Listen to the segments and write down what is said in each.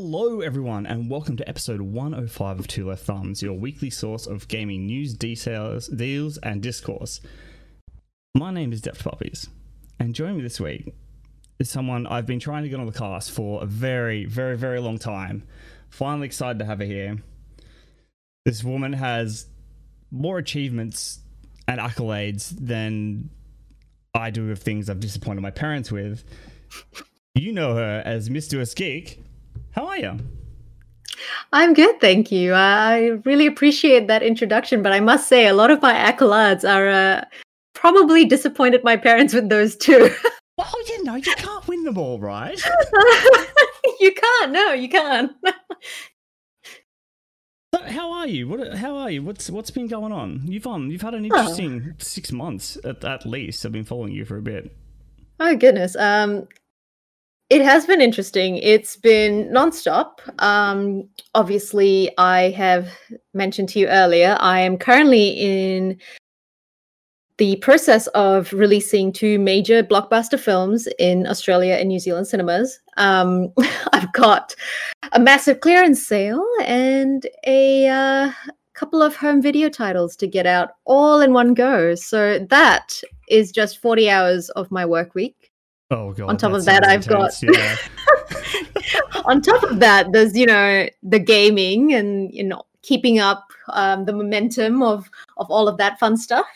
Hello, everyone, and welcome to episode 105 of Two Left Thumbs, your weekly source of gaming news, details, deals, and discourse. My name is Deft Puppies, and joining me this week is someone I've been trying to get on the cast for a very, very, very long time. Finally excited to have her here. This woman has more achievements and accolades than I do of things I've disappointed my parents with. You know her as Miss Desi Geek. How are you? I'm good, thank you. I really appreciate that introduction, but I must say, a lot of my accolades are uh, probably disappointed my parents with those too. Well, you know, you can't win them all, right? you can't. No, you can't. So how are you? What? How are you? What's What's been going on? You've um, you've had an interesting six months at, at least. I've been following you for a bit. Oh goodness. Um, it has been interesting. It's been nonstop. Um, obviously, I have mentioned to you earlier. I am currently in the process of releasing two major blockbuster films in Australia and New Zealand cinemas. Um, I've got a massive clearance sale and a uh, couple of home video titles to get out all in one go. So that is just 40 hours of my work week. Oh god. on top of that, I've intense, got yeah. on top of that, there's you know the gaming and you know keeping up um, the momentum of of all of that fun stuff.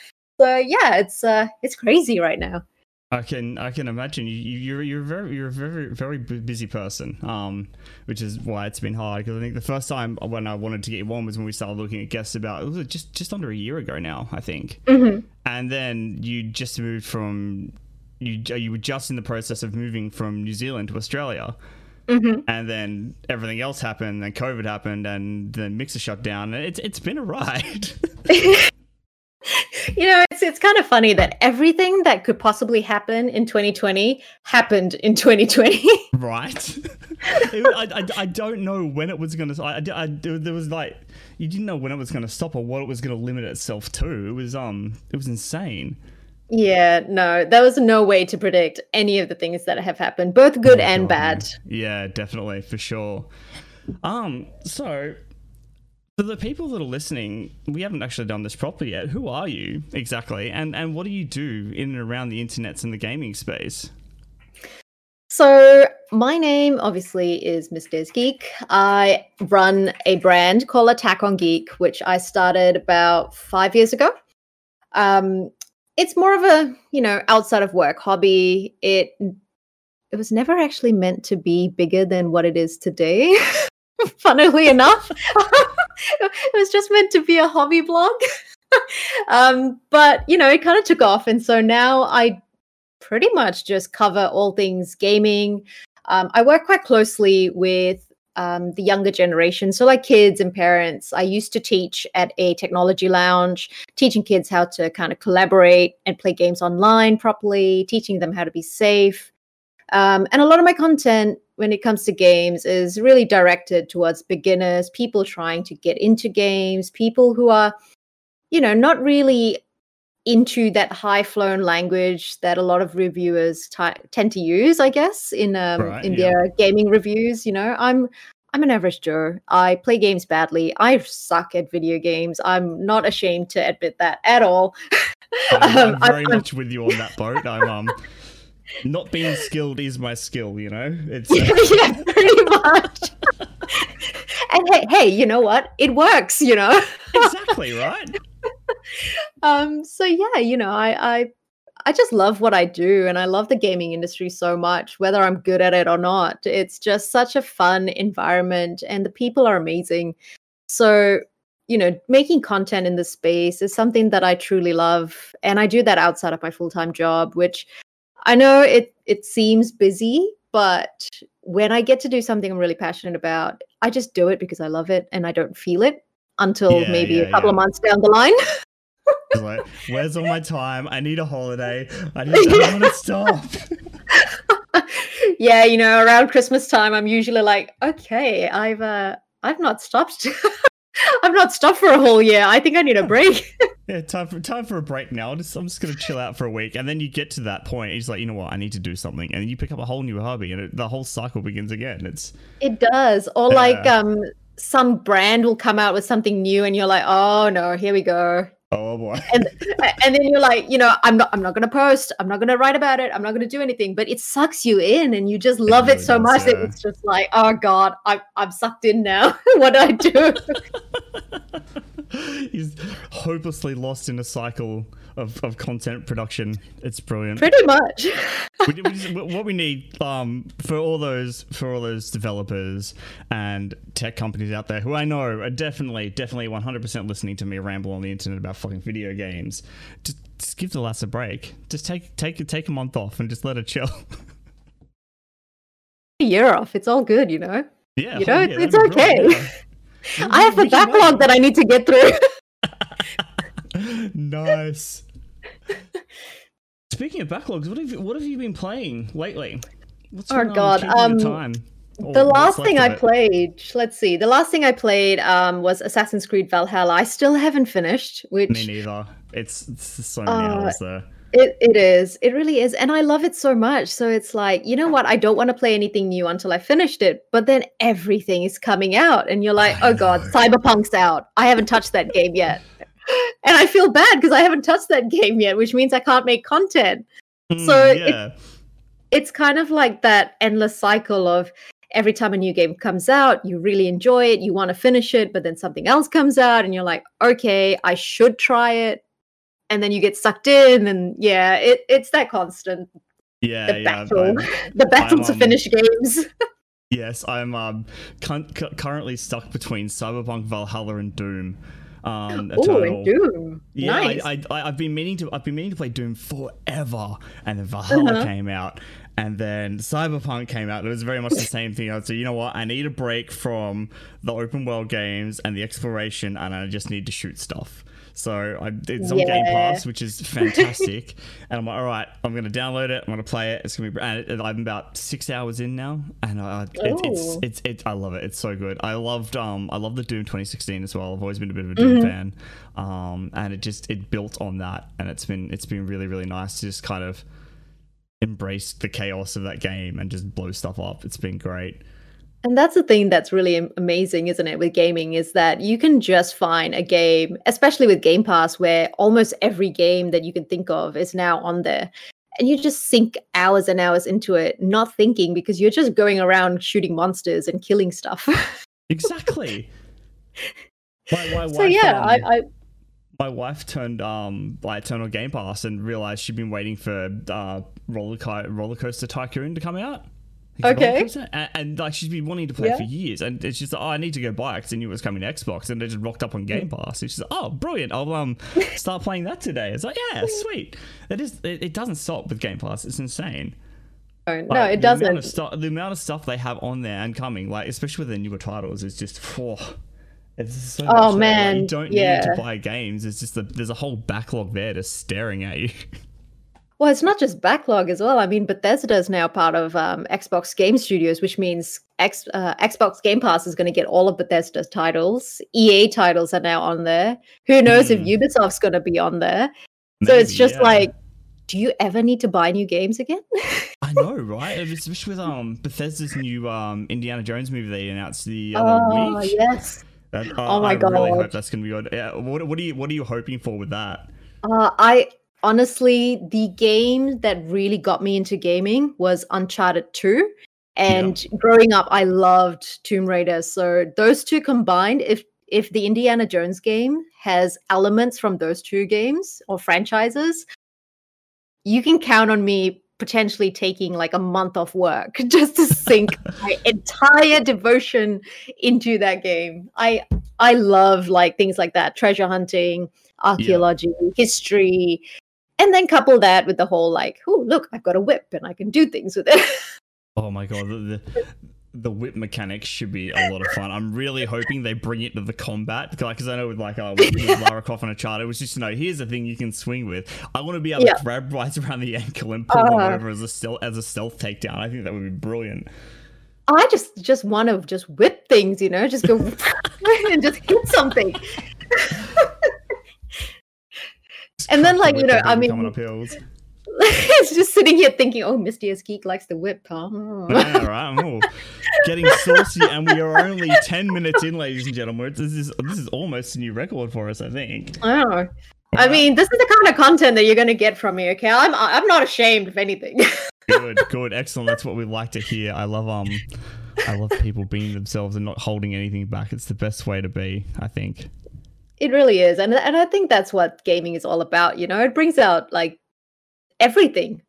So yeah, it's uh it's crazy right now. I can I can imagine you you- you're you're very you're a very very busy person. Um, which is why it's been hard because I think the first time when I wanted to get you on was when we started looking at guests about it was just just under a year ago now I think. Mhm. and then you just moved from you you were just in the process of moving from New Zealand to Australia. Mhm. And then everything else happened, and COVID happened, and the mixer shut down. It's it's been a ride, You know, it's it's kind of funny that everything that could possibly happen in 2020 happened in 2020. right? I, I, I don't know when it was gonna. I, I, I- there was like you didn't know when it was gonna stop or what it was gonna limit itself to. It was um it was insane. Yeah, no, there was no way to predict any of the things that have happened, both good Oh, and God, bad. Yeah, definitely for sure. Um, so for the people that are listening, we haven't actually done this properly yet. Who are you exactly, and and what do you do in and around the internets and the gaming space? So, my name obviously is Miss Desi Geek. I run a brand called Attack on Geek, which I started about five years ago. Um, it's more of a you know outside of work hobby. It it was never actually meant to be bigger than what it is today. Funnily enough, it was just meant to be a hobby blog. um, but you know, it kind of took off, and so now I pretty much just cover all things gaming. Um, I work quite closely with um, the younger generation, so like kids and parents. I used to teach at a technology lounge, teaching kids how to kind of collaborate and play games online properly, teaching them how to be safe. Um, and a lot of my content when it comes to games is really directed towards beginners, people trying to get into games, people who are, you know, not really into that high flown language that a lot of reviewers tend to use, I guess, in um, Right, in yeah. their gaming reviews. You know, I'm I'm an average Joe. I play games badly. I suck at video games. I'm not ashamed to admit that at all. I'm, Um, I'm very I'm- much with you on that boat. I'm um, not being skilled is my skill. You know, it's uh, yeah, pretty much. and hey, hey, you know what? It works. You know. exactly right. Um so yeah you know i i i just love what i do and i love the gaming industry so much whether i'm good at it or not. It's just such a fun environment and the people are amazing. So you know making content in this space is something that i truly love and i do that outside of my full-time job which i know it it seems busy but when i get to do something i'm really passionate about i just do it because i love it and i don't feel it until Yeah, maybe yeah, a couple of months down the line like, where's all my time? I need a holiday. I just don't want to stop. yeah, you know, around Christmas time, I'm usually like, okay, I've uh, I've not stopped. I've not stopped for a whole year. I think I need a break. Yeah, time for time for a break now. Just, I'm just gonna chill out for a week, and then you get to that point. And like, you know what, I need to do something, and you pick up a whole new hobby, and it, the whole cycle begins again. It's It does. Or Yeah. like um some brand will come out with something new and you're like, "Oh no, here we go." oh, oh boy, And and then you're like, you know, I'm not I'm not going to post. I'm not going to write about it. I'm not going to do anything, but it sucks you in and you just love it, really so does, much that it's just like, "Oh god, I I'm sucked in now. what do I do?" he's hopelessly lost in a cycle of, of content production. It's brilliant. Pretty much. we, we just, what we need um, for all those for all those developers and tech companies out there who I know are definitely definitely 100% listening to me ramble on the internet about fucking video games just, just give the lass a break just take take take a month off and just let her chill a year off. It's all good, you know. yeah You know, it's- it's that'd be brilliant, okay. I have can backlog that I need to get through. nice speaking of backlogs what have you, what have you been playing lately What's Oh, God, um, time? The last thing I played, let's see, the last thing I played um, was Assassin's Creed Valhalla. I still haven't finished, which me neither it's, it's so many Uh, hours there it, it is. It really is. And I love it so much. So it's like, you know what? I don't want to play anything new until I finished it. But then everything is coming out. And you're like, I oh God. Cyberpunk's out. I haven't touched that game yet. And I feel bad because I haven't touched that game yet, which means I can't make content. So Mm, it- it's kind of like that endless cycle of every time a new game comes out, you really enjoy it, you want to finish it, but then something else comes out and you're like, okay, I should try it. And then you get sucked in, and yeah, it, it's that constant yeah the yeah battle, I'm- the battle to um, finish games. Yes, I'm um, cu- cu- currently stuck between Cyberpunk Valhalla and Doom. Um, Oh, and Doom. Yeah, nice. I, I, I, I've been meaning to. I've been meaning to play Doom forever, and then Valhalla Uh-huh. came out, and then Cyberpunk came out. It was very much the same thing. I like, you know what? I need a break from the open world games and the exploration, and I just need to shoot stuff. So I, it's on Game Pass, which is fantastic. and I'm like, all right, I'm gonna download it. I'm gonna play it. It's gonna be. And I'm about six hours in now, and uh, it, it's it's it. I love it. It's so good. I loved um I love the Doom 2016 as well. I've always been a bit of a Doom fan, um and it just it built on that, and it's been it's been really really nice to just kind of embrace the chaos of that game and just blow stuff up. It's been great. And that's the thing that's really amazing, isn't it, with gaming, is that you can just find a game, especially with Game Pass, where almost every game that you can think of is now on there. And you just sink hours and hours into it, not thinking because you're just going around shooting monsters and killing stuff. Exactly. my, my so yeah, um, I, I my wife turned um like turned on Game Pass and realized she'd been waiting for uh roller, roller coaster tycoon to come out. Okay. And, and like she's been wanting to play Yeah. for years, and it's just oh I need to go buy it because I knew it was coming to Xbox, and it just rocked up on Game Pass. And she's like, oh brilliant, I'll um start playing that today. It's like yeah, sweet. It is. It, it doesn't stop with Game Pass. It's insane. Like, No, it the doesn't. of stu- the amount of stuff they have on there and coming, like especially with the newer titles, is just. whew, it's so Oh, there. Like, you don't need to buy games. It's just that there's a whole backlog there just staring at you. Well, it's not just backlog as well. I mean, Bethesda is now part of um, Xbox Game Studios, which means X, uh, Xbox Game Pass is going to get all of Bethesda's titles. EA titles are now on there. Who knows Hmm. if Ubisoft's going to be on there? so it's just yeah. like, do you ever need to buy new games again? I know, right? Especially with um Bethesda's new um Indiana Jones movie they announced the other oh week. yes. That- uh, Oh my I really hope that's gonna be good. Yeah, what, what are you What are you hoping for with that? Uh, I honestly, the game that really got me into gaming was Uncharted 2. And growing up, I loved Tomb Raider. So those two combined, if if the Indiana Jones game has elements from those two games or franchises, you can count on me potentially taking like a month off work just to sink my entire devotion into that game. I I love like things like that, treasure hunting, archaeology, history, and then couple that with the whole like, oh look, I've got a whip and I can do things with it. Oh my god, the, the the whip mechanics should be a lot of fun. I'm really hoping they bring it to the combat because I know with like uh, with, Lara Croft and Uncharted, it was just you know here's the thing you can swing with. I want to be able Yeah. to grab right around the ankle and pull them Uh. over as a stealth as a stealth takedown. I think that would be brilliant. I just just want to just whip things, you know, just go and just hit something. And then, like, you know, I mean- coming up hills. it's just sitting here thinking, oh, as Geek likes the whip, huh? yeah, right. Getting saucy, and we are only ten minutes in, ladies and gentlemen. This is this is almost a new record for us, I think. I don't. I mean, this is the kind of content that you're going to get from me. Okay, I'm I'm not ashamed of anything. good, good, excellent. That's what we like to hear. I love um, I love people being themselves and not holding anything back. It's the best way to be, I think. It really is, and and I think that's what gaming is all about. You know, it brings out like everything,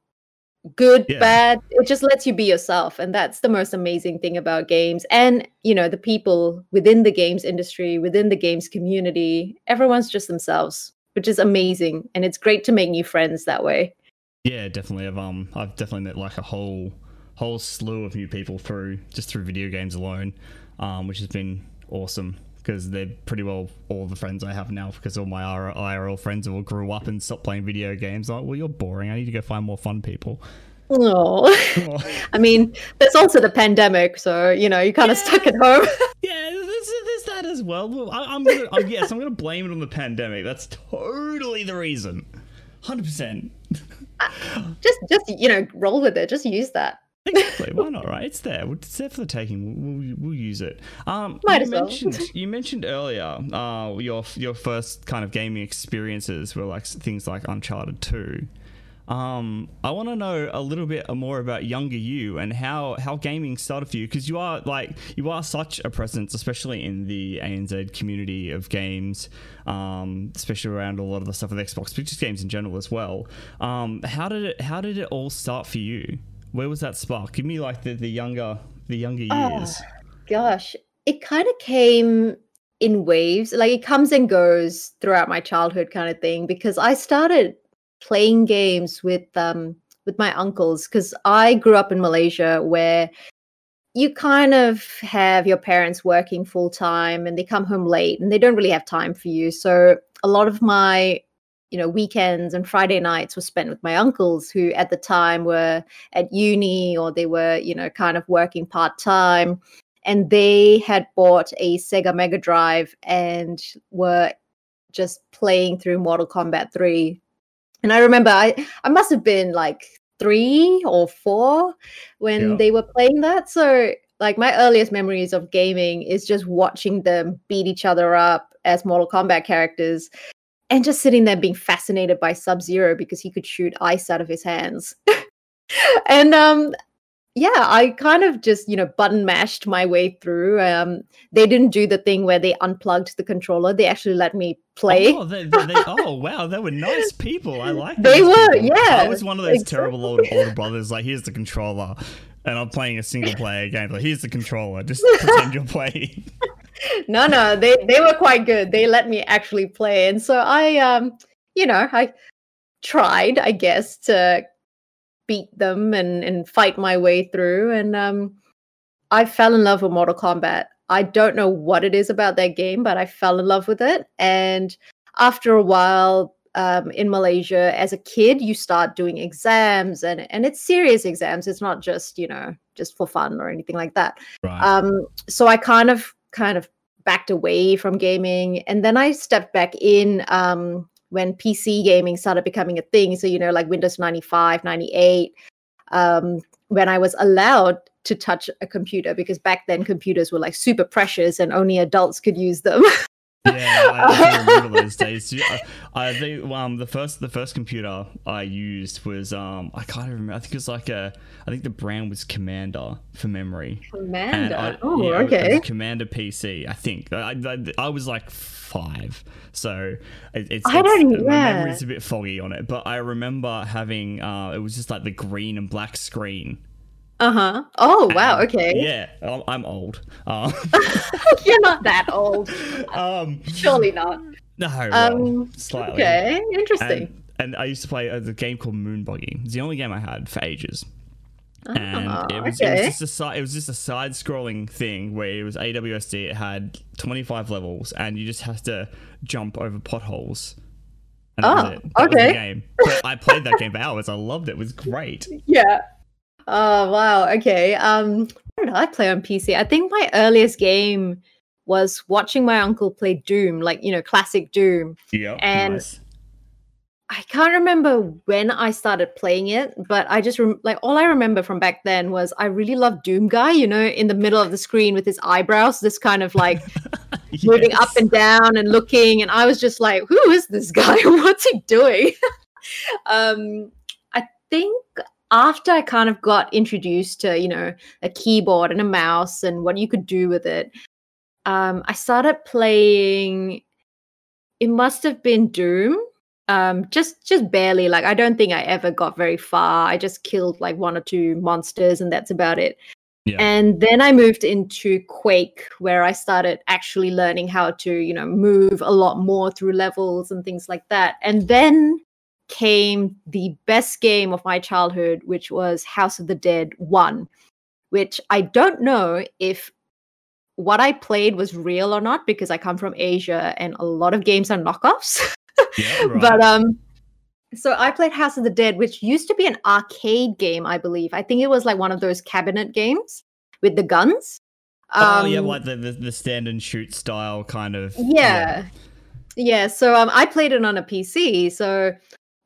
good, Yeah. bad. It just lets you be yourself, and that's the most amazing thing about games. And you know, the people within the games industry, within the games community, everyone's just themselves, which is amazing, and it's great to make new friends that way. Yeah, definitely. I've um, I've definitely met like a whole whole slew of new people through just through video games alone, um, which has been awesome because they're pretty well all the friends I have now because all my IR- IRL friends all grew up and stopped playing video games. I'm like, well, you're boring. I need to go find more fun people. Oh, I mean, there's also the pandemic, so you know, you're kind of stuck at home. Yeah, there's, there's that as well. Well, I, I'm gonna, oh, yes, I'm gonna blame it on the pandemic. That's totally the reason. Hundred percent. Uh, just, just you know, roll with it. Just use that. Exactly. Why not? Right? It's there. It's there for the taking. We'll, we'll, we'll use it. Um, Might you as well. mentioned you mentioned earlier uh, your your first kind of gaming experiences were like things like Uncharted Two. Um, I want to know a little bit more about younger you and how how gaming started for you because you are like you are such a presence, especially in the ANZ community of games, um, especially around a lot of the stuff with Xbox, but just games in general as well. Um, how did it how did it all start for you? Where was that spark? Give me like the, the younger the younger Oh. years. Gosh, it kind of came in waves. Like it comes and goes throughout my childhood, kind of thing. Because I started playing games with um with my uncles because I grew up in Malaysia where you kind of have your parents working full time and they come home late and they don't really have time for you. So a lot of my you know weekends and Friday nights were spent with my uncles who at the time were at uni or they were you know kind of working part time and they had bought a Sega Mega Drive and were just playing through Mortal Kombat 3 and I remember I I must have been like 3 or 4 when Yeah. they were playing that. So like my earliest memories of gaming is just watching them beat each other up as Mortal Kombat characters and just sitting there being fascinated by Sub Zero because he could shoot ice out of his hands. and um, yeah, I kind of just you know button mashed my way through. Um, they didn't do the thing where they unplugged the controller. They actually let me play. Oh, they, they, they- oh wow, they were nice people. I like. They were, people. yeah, I was one of those exactly. terrible older, older brothers. Like, here's the controller, and I'm playing a single player game. Like, here's the controller. Just pretend you're playing. No, no, they they were quite good. They let me actually play, and so I um, you know, I tried, I guess, to beat them and and fight my way through, and um, I fell in love with Mortal Kombat. I don't know what it is about that game, but I fell in love with it, and after a while. Um, in Malaysia, as a kid, you start doing exams, and and it's serious exams. It's not just you know just for fun or anything like that Right. um so i kind of kind of backed away from gaming. And then i stepped back in um when pc gaming started becoming a thing. So you know like windows 95 98 um when i was allowed to touch a computer because back then computers were like super precious and only adults could use them yeah, I, remember those days. I, I think um the first the first computer I used was um I can't even remember. I think it was like a I think the brand was Commander for memory. Commander. I- oh, yeah, it was okay. Commander PC, I think. I, I, I was like five, so it, it's, I it's don't- my yeah. memory's a bit foggy on it. But I remember having uh, it was just like the green and black screen. Uh-huh. Oh, wow. Okay. Yeah, I'm, I'm old. Um, You're not that old. um, Surely not. no, well, Um, slightly. Okay. Interesting. And, and I used to play a, game called Moon Buggy. It's the only game I had for ages. and Ah, it was, it was just a side, it was just a side scrolling thing where it was AWSD. It had 25 levels, and you just have to jump over potholes. And that Oh. That the okay. game. But I played that game for hours. I loved it. It was great. Yeah. Oh wow. Okay. Um, what did I play on PC? I think my earliest game was watching my uncle play Doom, like you know, classic Doom. Yeah, And- nice. I can't remember when I started playing it, but I just rem- like all I remember from back then was I really loved Doom Guy, you know, in the middle of the screen with his eyebrows, this kind of like yes. moving up and down and looking. And I was just like, who is this guy? What's he doing? um, I think after I kind of got introduced to, you know, a keyboard and a mouse and what you could do with it, um, I started playing. It must have been Doom um just just barely like i don't think i ever got very far i just killed like one or two monsters and that's about it yeah. and then i moved into quake where i started actually learning how to you know move a lot more through levels and things like that and then came the best game of my childhood which was house of the dead 1 which i don't know if what i played was real or not because i come from asia and a lot of games are knockoffs Yeah, right. but um so I played House of the Dead, which used to be an arcade game, I believe. I think it was like one of those cabinet games with the guns. Um, oh yeah, um, like the, the, the stand and shoot style kind of. Yeah, yeah. yeah so um, I played it on a PC, so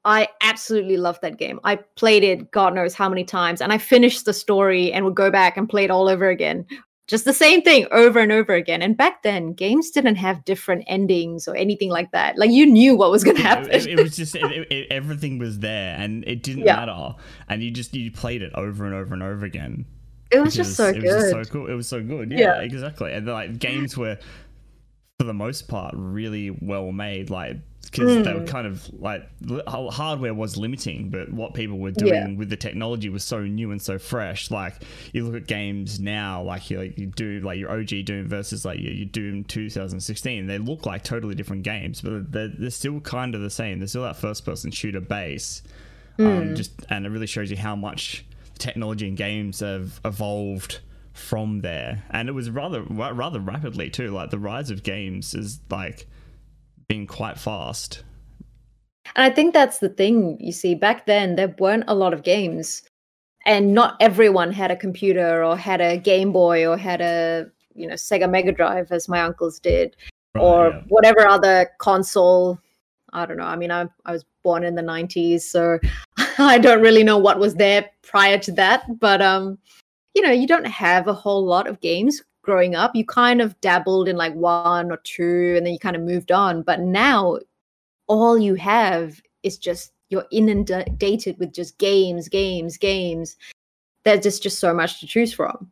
I absolutely loved that game. I played it, God knows how many times, and I finished the story and would go back and play it all over again just the same thing over and over again. And back then, games didn't have different endings or anything like that. Like you knew what was going to happen. It, it, was just it, it, everything was there, and it didn't yeah. matter. And you just you played it over and over and over again. It was just so it good. Was just so cool. It was so good. Yeah, yeah, exactly. And like games were, for the most part, really well made. Like because mm. they were hmm. kind of like hardware was limiting, but what people were doing yeah. with the technology was so new and so fresh. Like you look at games now, like you, like you do like your OG Doom versus like your, your Doom 2016, they look like totally different games, but they're, they're still kind of the same. They're still that first person shooter base. Mm. Um, hmm. just and it really shows you how much technology and games have evolved from there, and it was rather rather rapidly too. Like the rise of games is like been quite fast. And I think that's the thing. You see, back then there weren't a lot of games, and not everyone had a computer or had a Game Boy or had a you know Sega Mega Drive as my uncles did, right, or yeah. whatever other console. I don't know. I mean, I I was born in the '90s, so I don't really know what was there prior to that. But um, you know, you don't have a whole lot of games growing up, you kind of dabbled in like one or two and then you kind of moved on. But now all you have is just you're inundated with just games, games, games. There's just, just so much to choose from.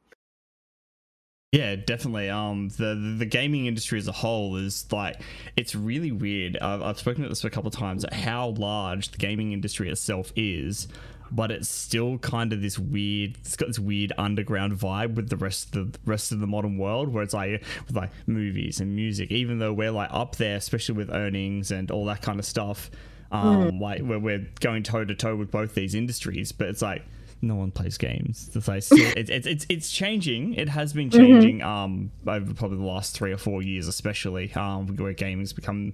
Yeah, definitely. Um, the the gaming industry as a whole is like it's really weird. I've, I've spoken about this a couple of times. How large the gaming industry itself is, but it's still kind of this weird it's got this weird underground vibe with the rest of the rest of the modern world where it's like with like movies and music even though we're like up there especially with earnings and all that kind of stuff um mm. like where we're going toe to toe with both these industries but it's like no one plays games. It's like still, it's, it's it's it's changing. It has been mm-hmm. changing mm-hmm. um over probably the last three or four years, especially um where gaming's become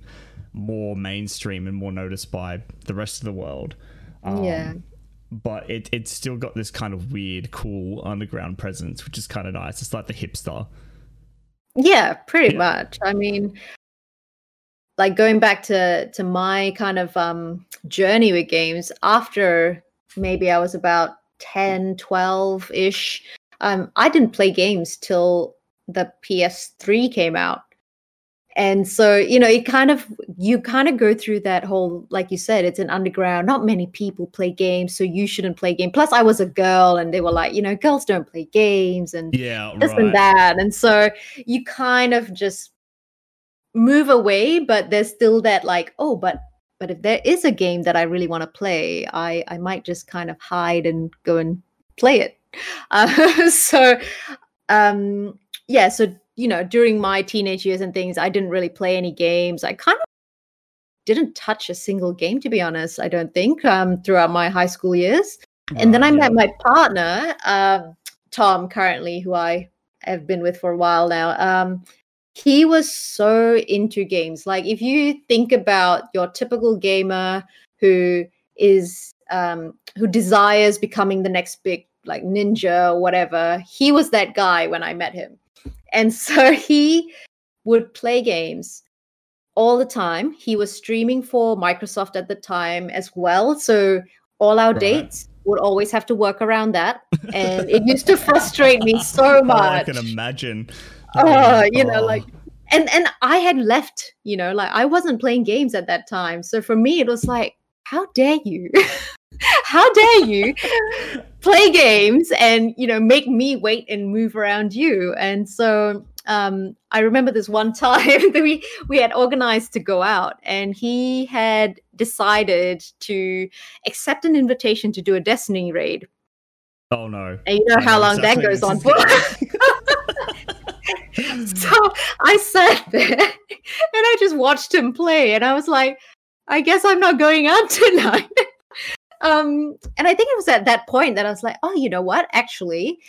more mainstream and more noticed by the rest of the world. Um, yeah but it it's still got this kind of weird, cool underground presence, which is kind of nice. It's like the hipster. Yeah, pretty yeah. much. I mean, like going back to to my kind of um journey with games after maybe I was about 10, 12 ish. Um, I didn't play games till the PS3 came out and so you know it kind of you kind of go through that whole like you said it's an underground not many people play games so you shouldn't play game. Plus i was a girl and they were like you know girls don't play games and yeah this right. and that. And so you kind of just move away but there's still that like oh but but if there is a game that i really want to play i i might just kind of hide and go and play it. Uh, so um yeah so you know, during my teenage years and things, I didn't really play any games. I kind of didn't touch a single game, to be honest, I don't think, um, throughout my high school years. and then I met my partner, um, Tom, currently, who I have been with for a while now. Um, he was so into games. Like, if you think about your typical gamer who is um, who desires becoming the next big like ninja or whatever, he was that guy when I met him. And so he would play games all the time. He was streaming for Microsoft at the time as well. So all our Right. dates would always have to work around that. And it used to frustrate me so Oh, I can imagine. Oh, you know, Oh. like and and I had left, you know, like I wasn't playing games at that time. So for me it was like, how dare you? how dare you play games and you know make me wait and move around you. And so um i remember this one time that we we had organized to go out and he had decided to accept an invitation to do a destiny raid. Oh no. and you know I how know long that goes on for. so i sat there and i just watched him play and i was like i guess i'm not going out tonight um and i think it was at that point that i was like oh you know what? Actually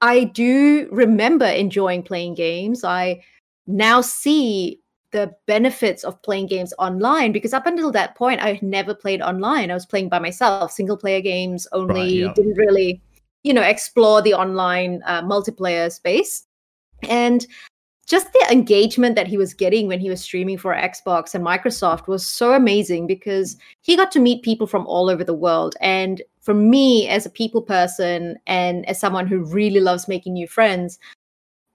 i do remember enjoying playing games. I now see the benefits of playing games online because up until that point i had never played online. I was playing by myself single player games only yep. didn't really you know explore the online uh, multiplayer space. And just the engagement that he was getting when he was streaming for Xbox and Microsoft was so amazing because he got to meet people from all over the world. And for me, as a people person and as someone who really loves making new friends,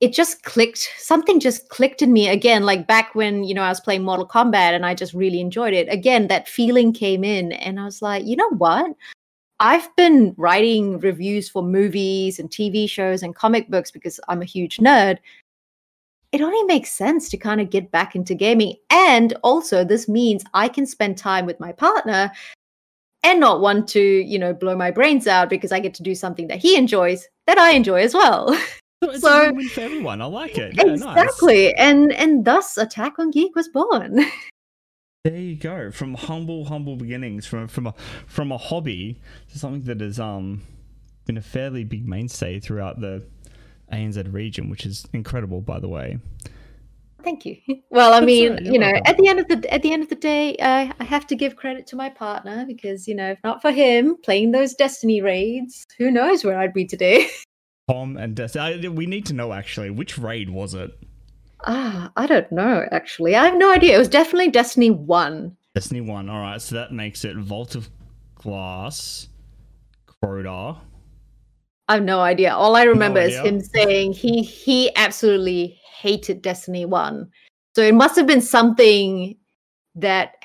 it just clicked. Something just clicked in me again, like back when, you know, I was playing Mortal Kombat and I just really enjoyed it. Again, that feeling came in and I was like, you know what? I've been writing reviews for movies and TV shows and comic books because I'm a huge nerd it only makes sense to kind of get back into gaming. And also, this means I can spend time with my partner and not want to, you know, blow my brains out because I get to do something that he enjoys that I enjoy as well. So it's So- a for everyone. I like it. Yeah, nice. exactly. And and thus Attack on Geek was born. There you go. From humble, humble beginnings, from from a from a hobby to something that has um been a fairly big mainstay throughout the ANZ region, which is incredible, by the way. Thank you. Well, I That's mean, right, you're know, welcome. at the end of the at the end of the day, uh, I have to give credit to my partner because you know, if not for him playing those Destiny raids, who knows where I'd be today. Tom and Destiny. We need to know actually which raid was it? Ah, I don't know. Actually, I have no idea. It was definitely Destiny One. Destiny One. All right, so that makes it Vault of Glass, Crota. I have no idea. All I remember is him saying he he absolutely hated Destiny One. So it must have been something that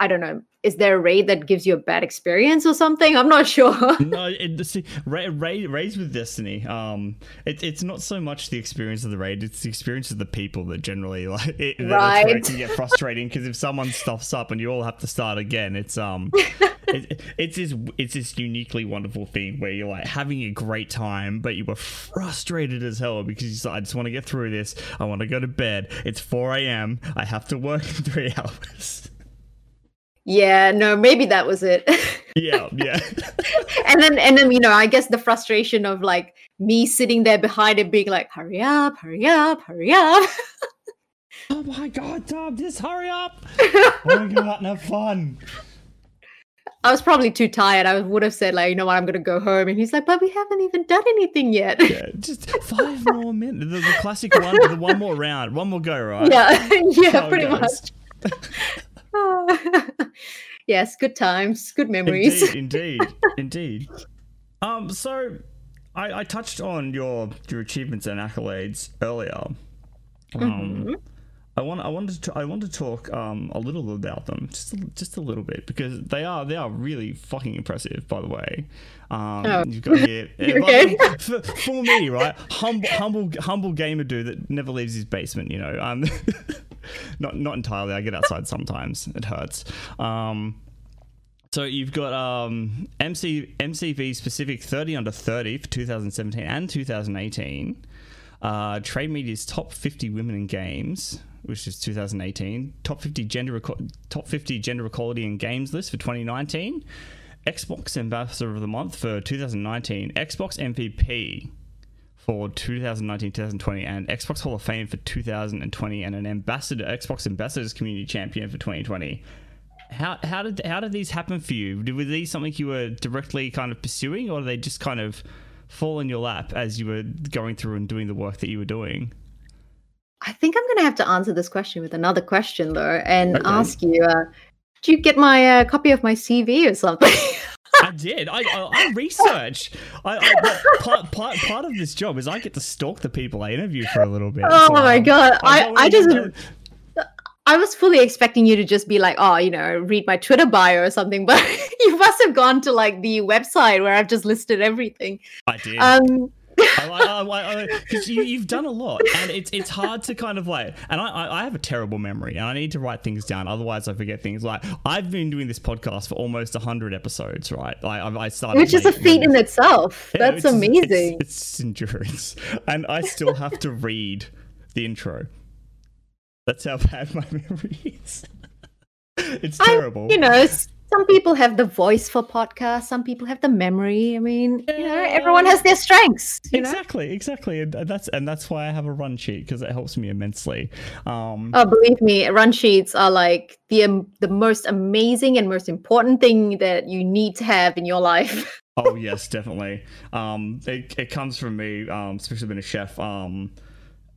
I don't know. Is there a raid that gives you a bad experience or something? I'm not sure. no, it, see, ra- ra- raids with Destiny. Um, it, it's not so much the experience of the raid; it's the experience of the people that generally like. It, Right. it can get frustrating because if someone stuffs up and you all have to start again, it's um, it, it's this it's this uniquely wonderful thing where you're like having a great time, but you were frustrated as hell because you said, "I just want to get through this. I want to go to bed. It's 4 a.m. I have to work in three hours." Yeah, no, maybe that was it. yeah, yeah. and then and then you know, I guess the frustration of like me sitting there behind it being like, hurry up, hurry up, hurry up. oh my god, Tom, just hurry up! I want to go out and have fun. I was probably too tired. I would have said like, you know what, I'm gonna go home. And he's like, but we haven't even done anything yet. Yeah, just five more minutes. The, the classic one, the one more round, one more go, right? yeah, yeah, pretty goes. much. yes, good times, good memories. Indeed, indeed, indeed. Um, so I, I touched on your your achievements and accolades earlier. Um, Mhm. I want I wanted to I want to talk um a little about them just a, just a little bit because they are they are really fucking impressive by the way. Um, Oh. you've got here okay? for, for me right humble humble humble gamer dude that never leaves his basement you know um not not entirely I get outside sometimes it hurts um. So you've got um, MC MCV Pacific 30 under 30 for 2017 and 2018. Uh, Trade Media's top 50 women in games, which is 2018. Top 50 gender top 50 gender equality in games list for 2019. Xbox Ambassador of the Month for 2019. Xbox MVP for 2019 2020 and Xbox Hall of Fame for 2020 and an ambassador Xbox Ambassadors Community Champion for 2020. How how did how did these happen for you? Were these something you were directly kind of pursuing, or did they just kind of fall in your lap as you were going through and doing the work that you were doing? I think I'm going to have to answer this question with another question though, and Okay. ask you: uh, Did you get my uh, copy of my CV or something? I did. I, I, I researched. I, I part, part part of this job is I get to stalk the people I interview for a little bit. oh so, my god! I, I just I was fully expecting you to just be like, oh, you know, read my Twitter bio or something, but you must have gone to like the website where I've just listed everything. I did. Um, because you, you've done a lot, and it's it's hard to kind of like. And I, I I have a terrible memory, and I need to write things down, otherwise I forget things. Like I've been doing this podcast for almost hundred episodes, right? Like I, I started, which is a feat in itself. Yeah, That's it's- amazing. It's, it's endurance, and I still have to read the intro. That's how bad my memory is. it's terrible. you know, some people have the voice for podcasts, some people have the memory. I mean, you know, everyone has their strengths. You know. exactly, exactly, and that's and that's why I have a run sheet because it helps me immensely. Um, Oh, believe me, run sheets are like the um, the most amazing and most important thing that you need to have in your life. Oh yes, definitely. Um, it, it comes from me, um, especially being a chef. Um,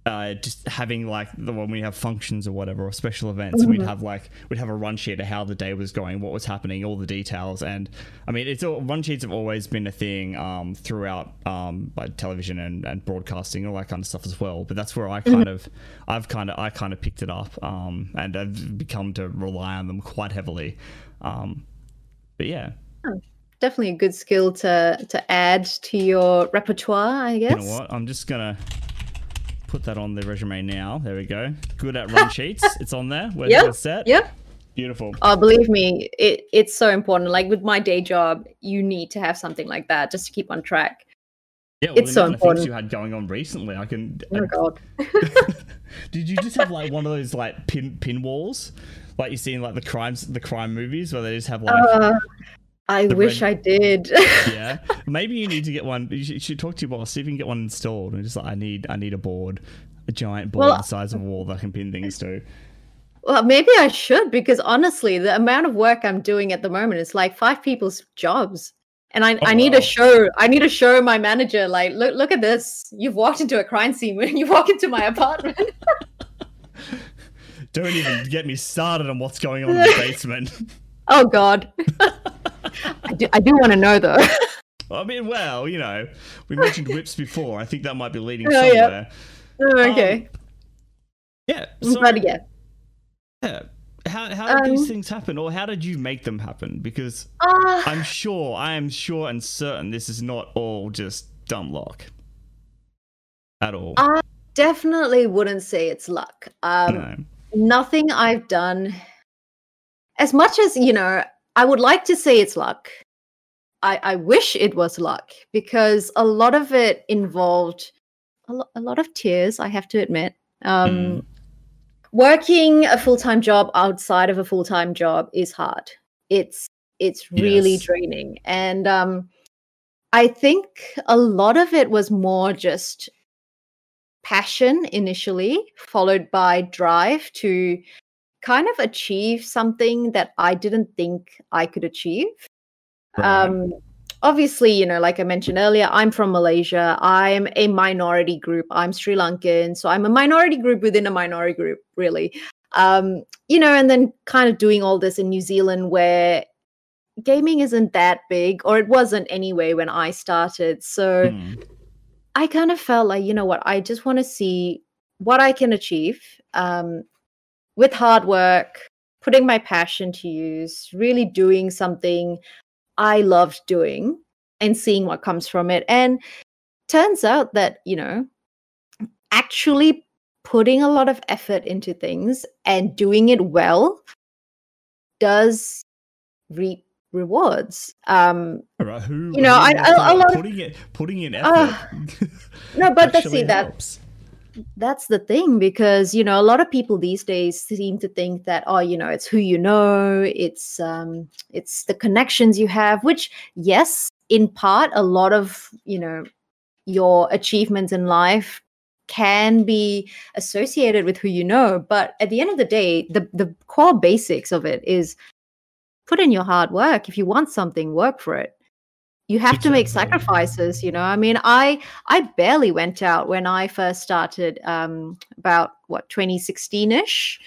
uh, just having like the when we have functions or whatever or special events, we'd have like we'd have a run sheet of how the day was going, what was happening, all the details. And I mean, it's all, run sheets have always been a thing um, throughout um, like television and, and broadcasting, all that kind of stuff as well. But that's where I kind of, I've kind of, I kind of picked it up, um, and I've become to rely on them quite heavily. Um, but yeah, Definitely a good skill to to add to your repertoire, I guess. You know what? I'm just gonna put that on the resume now. There we go. Good at run sheets. It's on there. We're, Yep, set. Yep. Beautiful. Oh, believe me, it it's so important. Like with my day job, you need to have something like that just to keep on track. Yeah, well, it's so of things important. you had going on recently. I can. Oh god. Did you just have like one of those like pin pin walls, like you see in like the crimes the crime movies where they just have like Uh, I The wish red- I did. yeah. Maybe you need to get one. You should, you should talk to your boss see if you can get one installed. And just like I need I need a board, a giant board Well- the size of a wall that I can pin things to. well, maybe I should because honestly, the amount of work I'm doing at the moment is like five people's jobs. And I, Oh, I need wow. to show I need to show my manager like look look at this. You've walked into a crime scene when you walk into my apartment. Don't even get me started on what's going on in the basement. oh god. I do I do want to know though. I mean, well, you know, we mentioned whips before. I think that might be leading Oh, yeah. somewhere. Oh, okay. Yeah. So, glad yeah. yeah. How, how did these Um, things happen, or how did you make them happen? Because Uh, I'm sure, I am sure and certain this is not all just dumb luck. At all. I definitely wouldn't say it's luck. Um no. nothing I've done, as much as you know, I would like to say it's luck. I, I wish it was luck because a lot of it involved a, lo- a lot of tears. I have to admit. Um, Mm. Working a full time job outside of a full time job is hard. It's it's really Yes. draining, and um, I think a lot of it was more just passion initially, followed by drive to kind of achieve something that I didn't think I could achieve. Right. Um, obviously, you know, like I mentioned earlier, I'm from Malaysia. I'm a minority group. I'm Sri Lankan. So I'm a minority group within a minority group, really. Um, you know, and then kind of doing all this in New Zealand where gaming isn't that big, or it wasn't anyway when I started. So Mm. I kind of felt like, you know what, I just want to see what I can achieve um, with hard work, putting my passion to use, really doing something I loved doing and seeing what comes from it. And turns out that, you know, actually putting a lot of effort into things and doing it well does reap rewards. Um, All right, who? You know, who I- I- a lot of- putting it putting in Ah. effort. no, but that's see that helps. That's the thing because you know a lot of people these days seem to think that oh you know it's who you know it's um it's the connections you have which yes in part a lot of you know your achievements in life can be associated with who you know but at the end of the day the the core basics of it is put in your hard work. If you want something work for it you have to make sacrifices you know i mean i I barely went out when I first started um, about what 2016ish.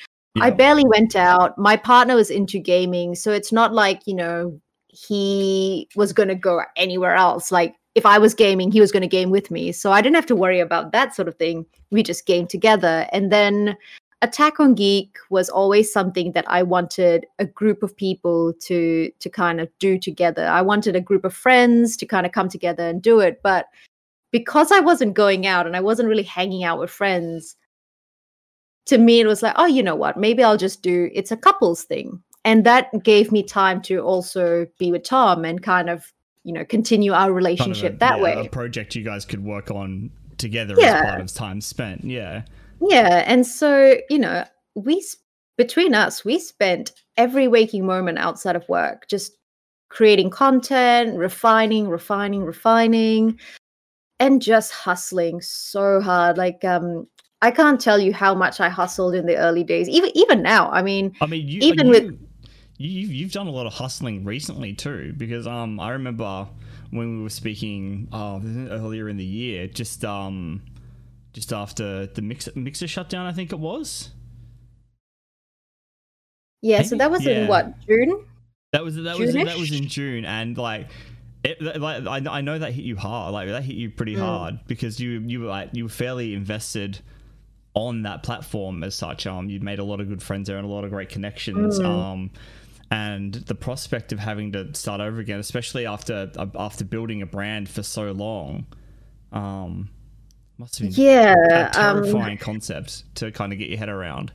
I barely went out. My partner was into gaming, so it's not like, you know, he was going to go anywhere else. Like if I was gaming, he was going to game with me. So I didn't have to worry about that sort of thing. We just game together. And then Attack on Geek was always something that I wanted a group of people to to kind of do together. I wanted a group of friends to kind of come together and do it, but because I wasn't going out and I wasn't really hanging out with friends, to me it was like, oh, you know what? Maybe I'll just do it's a couples thing. And that gave me time to also be with Tom and kind of, you know, continue our Kind of relationship a- that yeah, way. A project you guys could work on together Yeah. as part of time spent. Yeah. Yeah, and so you know, we between us, we spent every waking moment outside of work just creating content, refining, refining, refining, and just hustling so hard. Like, um, I can't tell you how much I hustled in the early days. Even even now, I mean, I mean, you, Even you, with- you, you've you've done a lot of hustling recently too, because um, I remember when we were speaking uh, earlier in the year, just um, just after the mixer mixer shutdown, I think it was. yeah. So that was yeah. in what June? That was that was that was in June, and like. It, like I, I know that hit you hard, like that hit you pretty Mm. hard because you you were like you were fairly invested on that platform as such. Um, you'd made a lot of good friends there and a lot of great connections. Mm. Um, and the prospect of having to start over again, especially after uh, after building a brand for so long, um, must have been Yeah. a Um, terrifying concept to kind of get your head around.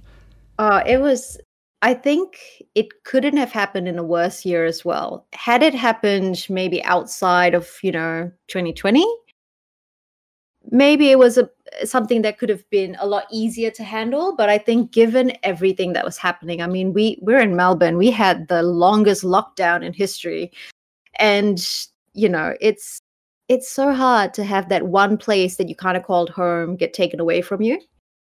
Uh, it was, I think it couldn't have happened in a worse year as well. Had it happened maybe outside of, you know, 2020, maybe it was a something that could have been a lot easier to handle. But I think given everything that was happening, I mean, we we're in Melbourne, we had the longest lockdown in history. And, you know, it's it's so hard to have that one place that you kind of called home get taken away from you.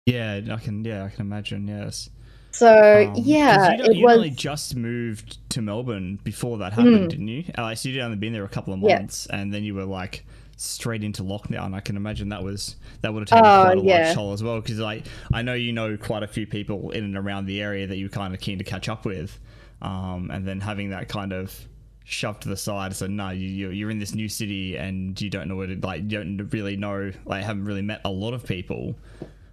Yeah, I can. Yeah, I can imagine. Yes. So Um, yeah, you, it you was only just moved to Melbourne before that happened, Mm. didn't you? Uh, so you'd only been there a couple of Yeah. months, and then you were like straight into lockdown. I can imagine that was that would have taken Oh, quite a yeah. large toll as well. Because like I know you know quite a few people in and around the area that you were kind of keen to catch up with, um, and then having that kind of shoved to the side. So no, you you- you're in this new city and you don't know where to like you don't really know like haven't really met a lot of people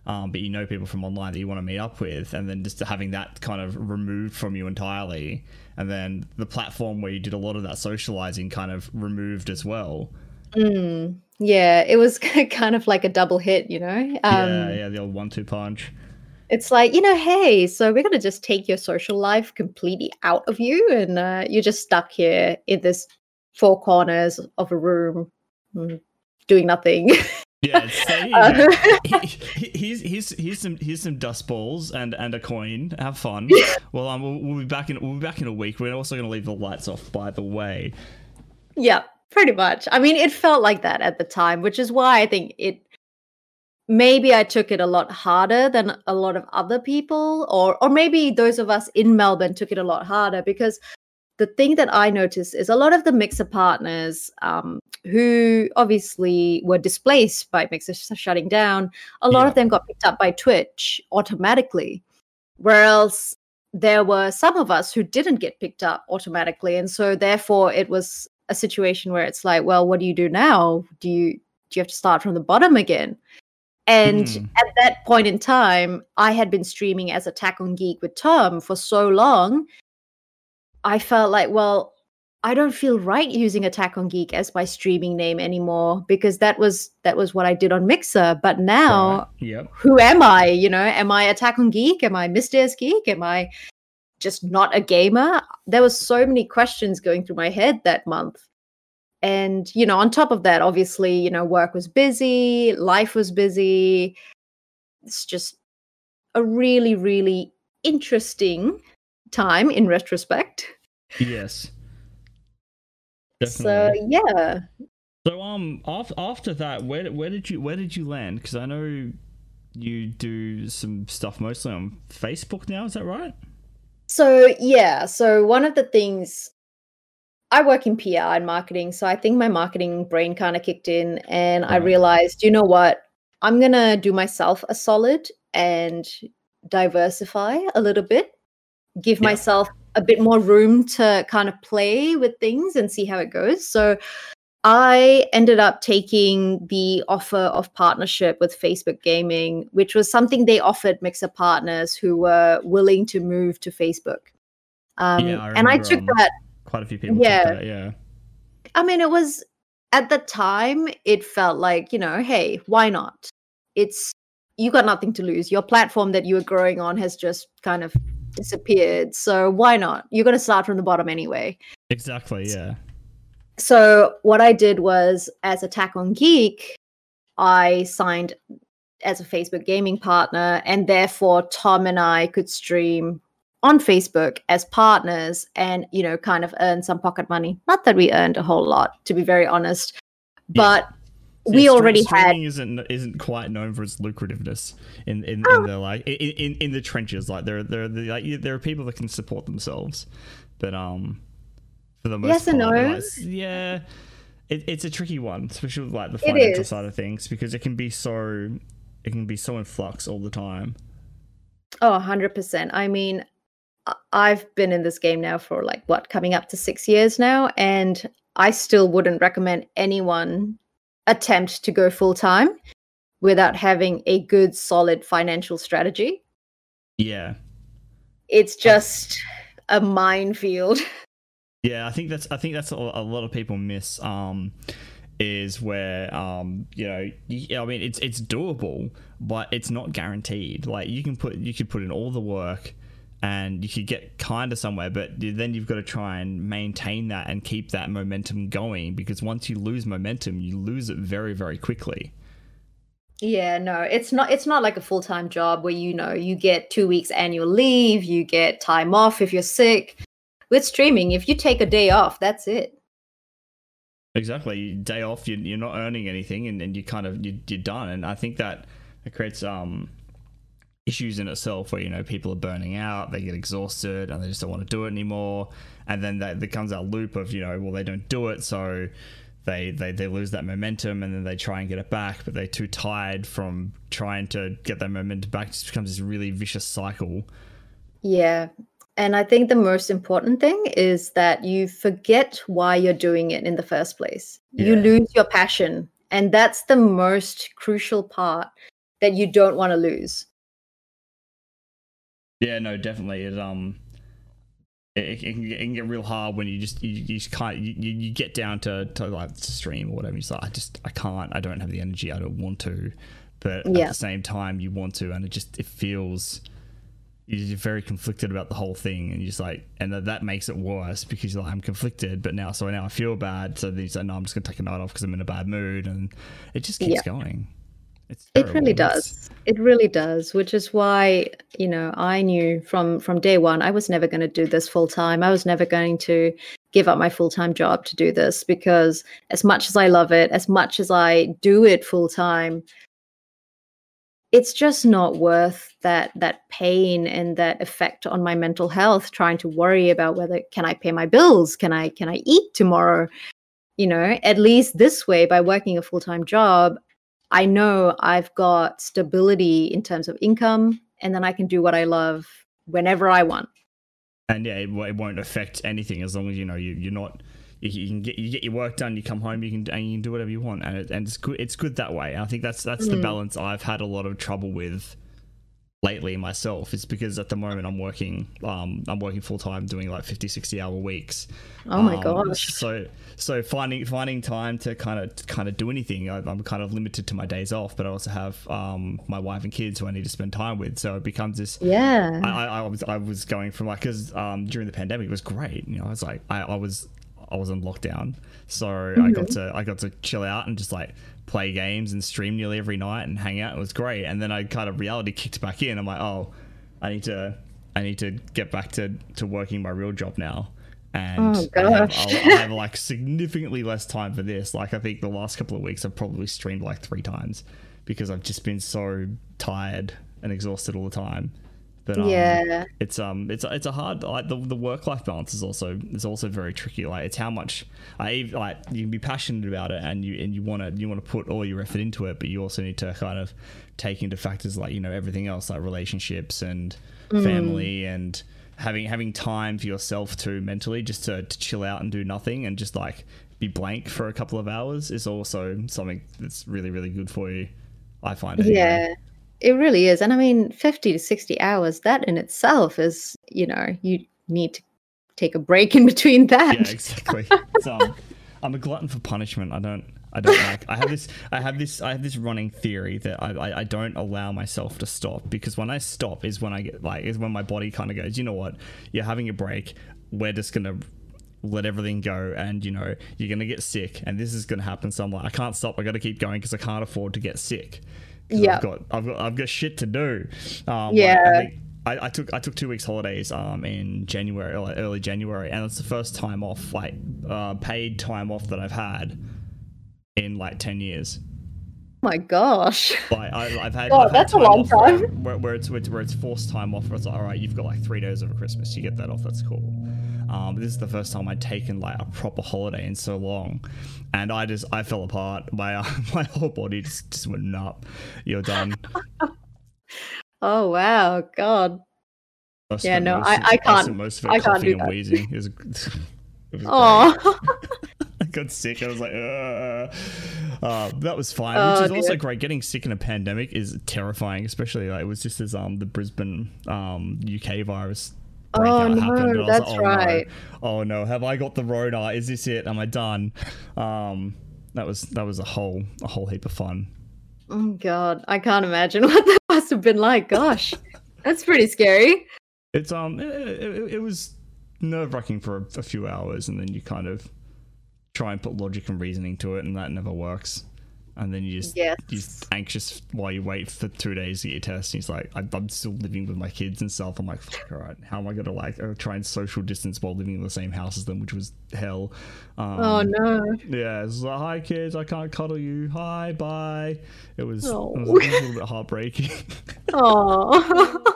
um, but you know people from online that you want to meet up with, and then just having that kind of removed from you entirely, and then the platform where you did a lot of that socializing kind of removed as well. Mm, yeah, it was kind of like a double hit, you know. Um, yeah, yeah, the old one-two punch. It's like you know, hey, so we're gonna just take your social life completely out of you, and uh, you're just stuck here in this four corners of a room, mm, doing nothing. Yeah, Uh, he- he- here's here's here's some here's some dust balls and and a coin. Have fun. Well, um, we'll, we'll be back in we'll be back in a week. We're also going to leave the lights off, by the way. yeah, pretty much. I mean, it felt like that at the time, which is why I think it. Maybe I took it a lot harder than a lot of other people, or or maybe those of us in Melbourne took it a lot harder because the thing that I noticed is a lot of the mixer partners um, who obviously were displaced by mixer sh- shutting down, a lot Yeah. of them got picked up by Twitch automatically, whereas there were some of us who didn't get picked up automatically, and so therefore it was a situation where it's like, well, what do you do now? Do you do you have to start from the bottom again? And Hmm. at that point in time, I had been streaming as Attack on Geek with Tom for so long. I felt like, well, I don't feel right using Attack on Geek as my streaming name anymore because that was that was what I did on Mixer. But now, Right. Yep. who am I? You know, am I Attack on Geek? Am I Miss Desi Geek? Am I just not a gamer? There was so many questions going through my head that month. And, you know, on top of that, obviously, you know, work was busy, life was busy. It's just a really, really interesting time in retrospect. Yes. So, yeah. So um after after that, where where did you where did you land? Because I know you do some stuff mostly on Facebook now. Is that right? So yeah, so one of the things I work in PR and marketing, so I think my marketing brain kind of kicked in and I Right. realized, you know what? I'm going to do myself a solid and diversify a little bit, give Yeah. myself a bit more room to kind of play with things and see how it goes. So I ended up taking the offer of partnership with Facebook Gaming, which was something they offered Mixer partners who were willing to move to Facebook. Um, Yeah, I and I took um, that Quite a few people. Yeah. that, yeah. I mean, it was at the time, it felt like, you know, hey, why not? It's you got nothing to lose. Your platform that you were growing on has just kind of disappeared. So why not? You're going to start from the bottom anyway. Exactly. Yeah. So what I did was, as Attack on Geek, I signed as a Facebook gaming partner, and therefore Tom and I could stream on Facebook as partners, and you know, kind of earn some pocket money. Not that we earned a whole lot, to be very honest, but we Yeah, stre- already had. streaming isn't isn't quite known for its lucrativeness in in, Oh. in the like in, in in the trenches. Like there there there like you- there are people that can support themselves, but um, for the most Yes and part, no. like, yeah, it, it's a tricky one, especially with, like the financial side of things, because it can be so it can be so in flux all the time. Oh, 100%. I mean, I've been in this game now for like what, coming up to six years now, and I still wouldn't recommend anyone attempt to go full time without having a good, solid financial strategy. Yeah, It's just a minefield. Yeah, I think that's I think that's a, a lot of people miss. Um, is where um you know I mean it's it's doable, but it's not guaranteed. Like you can put you could put in all the work, and you could get kind of somewhere, but then you've got to try and maintain that and keep that momentum going. Because once you lose momentum, you lose it very very quickly. Yeah, no, it's not it's not like a full-time job where you know you get 2 weeks annual leave, you get time off if you're sick. With streaming, if you take a day off, that's it. Exactly. Day off, you, you're not earning anything, and, and you kind of you, you're done. And I think that it creates um issues in itself where you know people are burning out, they get exhausted, and they just don't want to do it anymore. And then that there comes that loop of you know well they don't do it, so they they they lose that momentum, and then they try and get it back, but they're too tired from trying to get that momentum back. It just becomes this really vicious cycle. Yeah. And I think the most important thing is that you forget why you're doing it in the first place. You lose your passion. And that's the most crucial part that you don't want to lose. Yeah, no, definitely. It um, it, it, can, get, it can get real hard when you just you, you just can't you, you you get down to, to like to stream or whatever. You're like, I just I can't. I don't have the energy. I don't want to. But at the same time, you want to, and it just it feels you're very conflicted about the whole thing, and you're just like, and that, that makes it worse because you're like, I'm conflicted, but now so now I feel bad. So then you say, no, I'm just gonna take a night off because I'm in a bad mood, and it just keeps Yeah. going. It's It really does. It really does, which is why, you know, I knew from from day one I was never going to do this full time. I was never going to give up my full-time job to do this because as much as I love it, as much as I do it full time, it's just not worth that that pain and that effect on my mental health trying to worry about whether can I pay my bills? Can I can I eat tomorrow? You know, at least this way by working a full-time job, I know I've got stability in terms of income, and then I can do what I love whenever I want. and yeah, it, it won't affect anything as long as you know you, you're not. You, you can get you get your work done. You come home. You can and you can do whatever you want, and it, and it's good. It's good that way. I think that's that's the Mm. balance I've had a lot of trouble with lately myself. It's because at the moment I'm working. Um, I'm working full time, doing like 50, 60 hour weeks. Oh my Um, gosh. So so finding finding time to kind of kind of do anything. I, I'm kind of limited to my days off, but I also have um my wife and kids who I need to spend time with. So it becomes this Yeah. I, I, I was I was going from like because um, during the pandemic it was great. You know, I was like I, I was I was on lockdown, so I got mm-hmm. to I got to chill out and just like play games and stream nearly every night and hang out. It was great. And then I kind of reality kicked back in. I'm like, oh, I need to I need to get back to to working my real job now. And Oh, I have, I have like significantly less time for this. Like I think the last couple of weeks I've probably streamed like three times because I've just been so tired and exhausted all the time But um, yeah. it's um it's it's a hard like the, the work life balance is also is also very tricky like it's how much I like you can be passionate about it and you and you want to you want to put all your effort into it but you also need to kind of take into factors like you know everything else like relationships and family and having having time for yourself too mentally just to, to chill out and do nothing and just like be blank for a couple of hours is also something that's really really good for you I find anyway. Yeah, it really is. And I mean, 50 to 60 hours, that in itself is, you know, you need to take a break in between that. Yeah, exactly. Um, I'm a glutton for punishment. I don't. I don't like. I have this. I have this. I have this running theory that I, I, I don't allow myself to stop because when I stop is when I get like is when my body kind of goes. You know what? You're having a break. We're just gonna let everything go, and you know you're gonna get sick, and this is gonna happen. So I'm like, I can't stop. I got to keep going because I can't afford to get sick. Yep. I've got. I've got. I've got shit to do. Um, like, Yeah. I think I, I took I took two weeks holidays um in January like early January and it's the first time off like uh, paid time off that I've had in like ten years. my gosh. Like I, I've had, God, I've had that's a long time. Where, where it's where it's where it's forced time off. Where it's like, all right, you've got like three days over Christmas. You get that off. That's cool. Um, this is the first time I'd taken like a proper holiday in so long, and I just I fell apart. My uh, my whole body just, just went up. You're done. Oh, wow. God. I Yeah, no, I- of- I can't- spent most of it I can't do and that. wheezing. It was, it was. Oh, I got sick. I was like, Ugh. uh, that was fine. Oh, which is also great. Getting sick in a pandemic is terrifying, especially like it was just as um the Brisbane um UK virus. Oh, no, happened, and that's like, oh, right. No. Oh no, have I got the Rona? Is this it? Am I done? Um, that was that was a whole a whole heap of fun. oh, God. I can't imagine what that must have been like. Gosh, that's pretty scary. It's um it, it, it was nerve wracking for a, a few hours, and then you kind of try and put logic and reasoning to it, and that never works. And then you just Yes. you're just anxious while you wait for two days to get your test. And he's like, I'm still living with my kids and stuff. I'm like, fuck, all right, how am I gonna like uh, try and social distance while living in the same house as them, which was hell. Um, Oh, no. Yeah, it's like, hi kids, I can't cuddle you. Hi, bye. It was, it Oh. it was a little bit heartbreaking. Oh.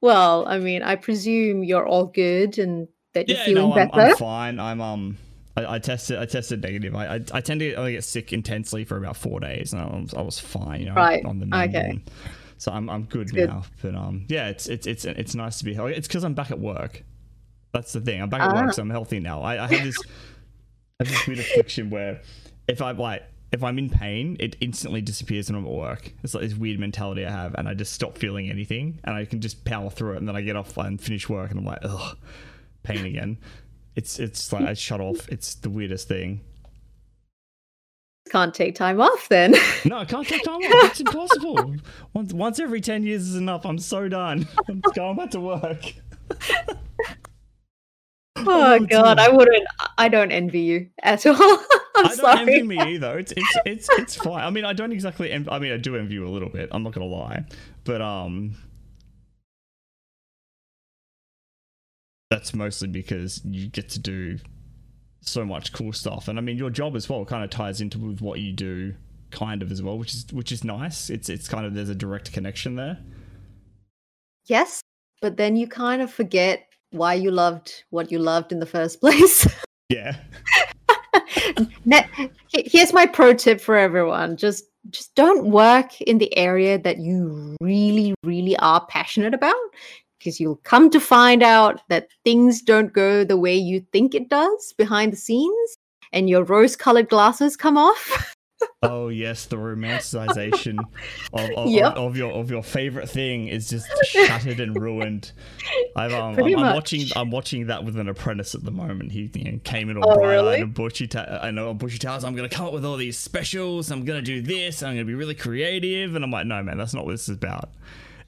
well, I mean, I presume you're all good and that you're feeling no, I'm, better. I'm fine. I'm um, I, I tested, I tested negative. I, I, I tend to only get sick intensely for about four days, and I was, I was fine, you know, Right, on the mend. okay. So I'm, I'm good, good. now. But um, yeah, it's, it's, it's, it's nice to be healthy. It's because I'm back at work. That's the thing. I'm back at Ah. work, so I'm healthy now. I, I have this, I have this weird affliction where if I like. If I'm in pain, it instantly disappears when I'm at work. It's like this weird mentality I have, and I just stop feeling anything, and I can just power through it. And then I get off and finish work, and I'm like, ugh, pain again. It's it's like I shut off. It's the weirdest thing. Can't take time off then. No, I can't take time off. It's impossible. Once once every ten years is enough. I'm so done. I'm going back to work. oh, it's God. I wouldn't, I don't envy you at all. I'm I don't sorry. envy me either. It's it's it's it's fine. I mean, I don't exactly. Envy, I mean, I do envy you a little bit. I'm not gonna lie, but um, that's mostly because you get to do so much cool stuff, and I mean, your job as well kind of ties into with what you do, kind of as well, which is which is nice. It's it's kind of there's a direct connection there. Yes, but then you kind of forget why you loved what you loved in the first place. Yeah. Here's my pro tip for everyone: just just don't work in the area that you really, really are passionate about, because you'll come to find out that things don't go the way you think it does behind the scenes, and your rose-colored glasses come off. Oh yes, the romanticization of, of, Yep. of your of your favorite thing is just shattered and ruined. I've, um, I'm, I'm watching I'm watching that with an apprentice at the moment. He you know, came in all Oh, bright eyed really? and bushy. Ta- I know bushy tails. I'm gonna come up with all these specials. I'm gonna do this. I'm gonna be really creative. And I'm like, no man, that's not what this is about.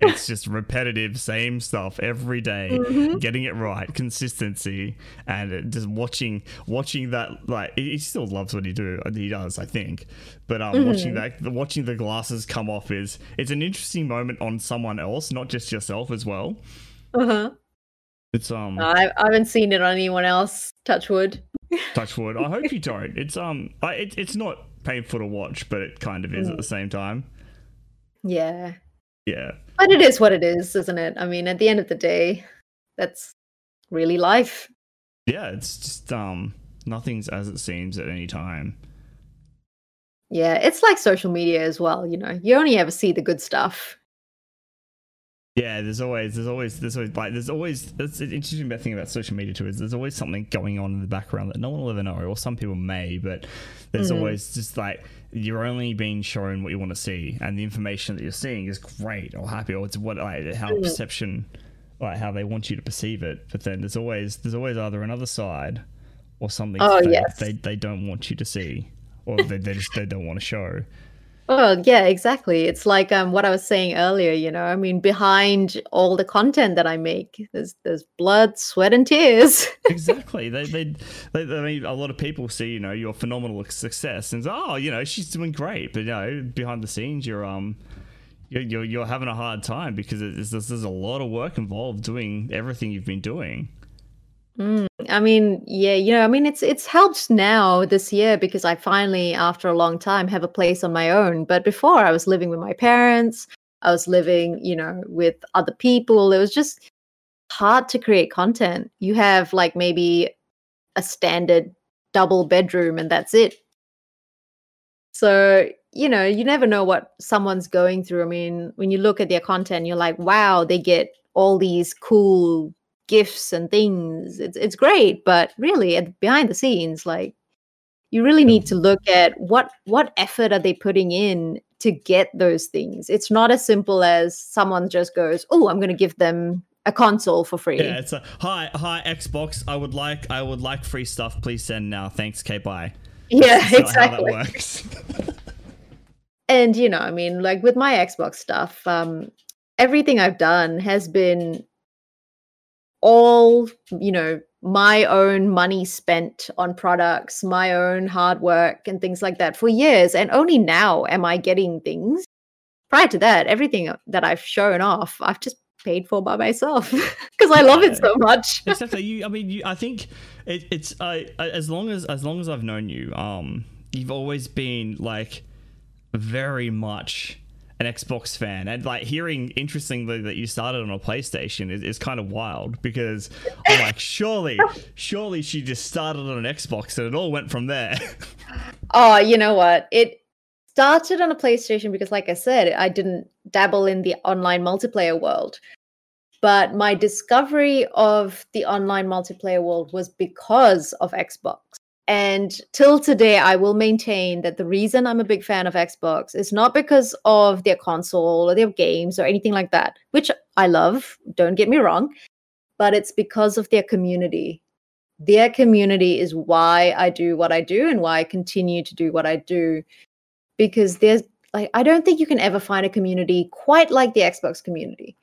It's just repetitive, same stuff every day, Mm-hmm. getting it right, consistency, and just watching, watching that. Like he still loves what he do. He does, I think. But um, watching Mm-hmm. that, watching the glasses come off is it's an interesting moment on someone else, not just yourself as well. Uh-huh. It's um, I, I haven't seen it on anyone else. Touch wood. touch wood. I hope you don't. It's um, I, it, it's not painful to watch, but it kind of is Mm. at the same time. Yeah. Yeah. But it is what it is, isn't it? I mean, at the end of the day, that's really life. Yeah, it's just um nothing's as it seems at any time. Yeah, it's like social media as well, you know. You only ever see the good stuff. Yeah, there's always there's always there's always like there's always that's an interesting thing about social media too is there's always something going on in the background that no one will ever know, or some people may, but there's Mhm. always just like you're only being shown what you want to see, and the information that you're seeing is great or happy, or it's what like how Mhm. perception, like how they want you to perceive it. But then there's always there's always either another side or something Oh, they, yes. they they don't want you to see, or they, they just they don't want to show. Well, yeah, exactly. It's like um, what I was saying earlier, you know. I mean, behind all the content that I make, there's there's blood, sweat, and tears. exactly. They, they, they, I mean, a lot of people see, you know, your phenomenal success and say, oh, you know, she's doing great, but you know, behind the scenes, you're um, you're you're, you're having a hard time because it's, there's, there's a lot of work involved doing everything you've been doing. Mm, I mean, yeah, you know, I mean, it's it's helped now this year because I finally, after a long time, have a place on my own. But before, I was living with my parents. I was living, you know, with other people. It was just hard to create content. You have like maybe a standard double bedroom, and that's it. So you know, you never know what someone's going through. I mean, when you look at their content, you're like, wow, they get all these cool gifts and things. It's it's great, but really, at behind the scenes, like you really need to look at what what effort are they putting in to get those things. It's not as simple as someone just goes, "Oh, I'm going to give them a console for free." Yeah, it's a hi, hi Xbox. I would like, I would like free stuff. Please send now. Thanks. Okay, bye. Yeah, That's exactly. How that works. and you know i mean like with my xbox stuff um everything i've done has been all you know my own money spent on products my own hard work and things like that for years and only now am i getting things prior to that everything that i've shown off i've just paid for by myself because i love it so much Exactly. You, I mean, you, I think it, it's uh, as long as as long as I've known you, um, you've always been like very much an Xbox fan, and like hearing interestingly that you started on a PlayStation is, is kind of wild because I'm like, surely, surely she just started on an Xbox and it all went from there. Oh, you know what? It started on a PlayStation because, like I said, I didn't dabble in the online multiplayer world. But my discovery of the online multiplayer world was because of Xbox. And till today, I will maintain that the reason I'm a big fan of Xbox is not because of their console or their games or anything like that, which I love, don't get me wrong, but it's because of their community their community is why I do what I do and why I continue to do what I do. Because there's like I don't think you can ever find a community quite like the Xbox community.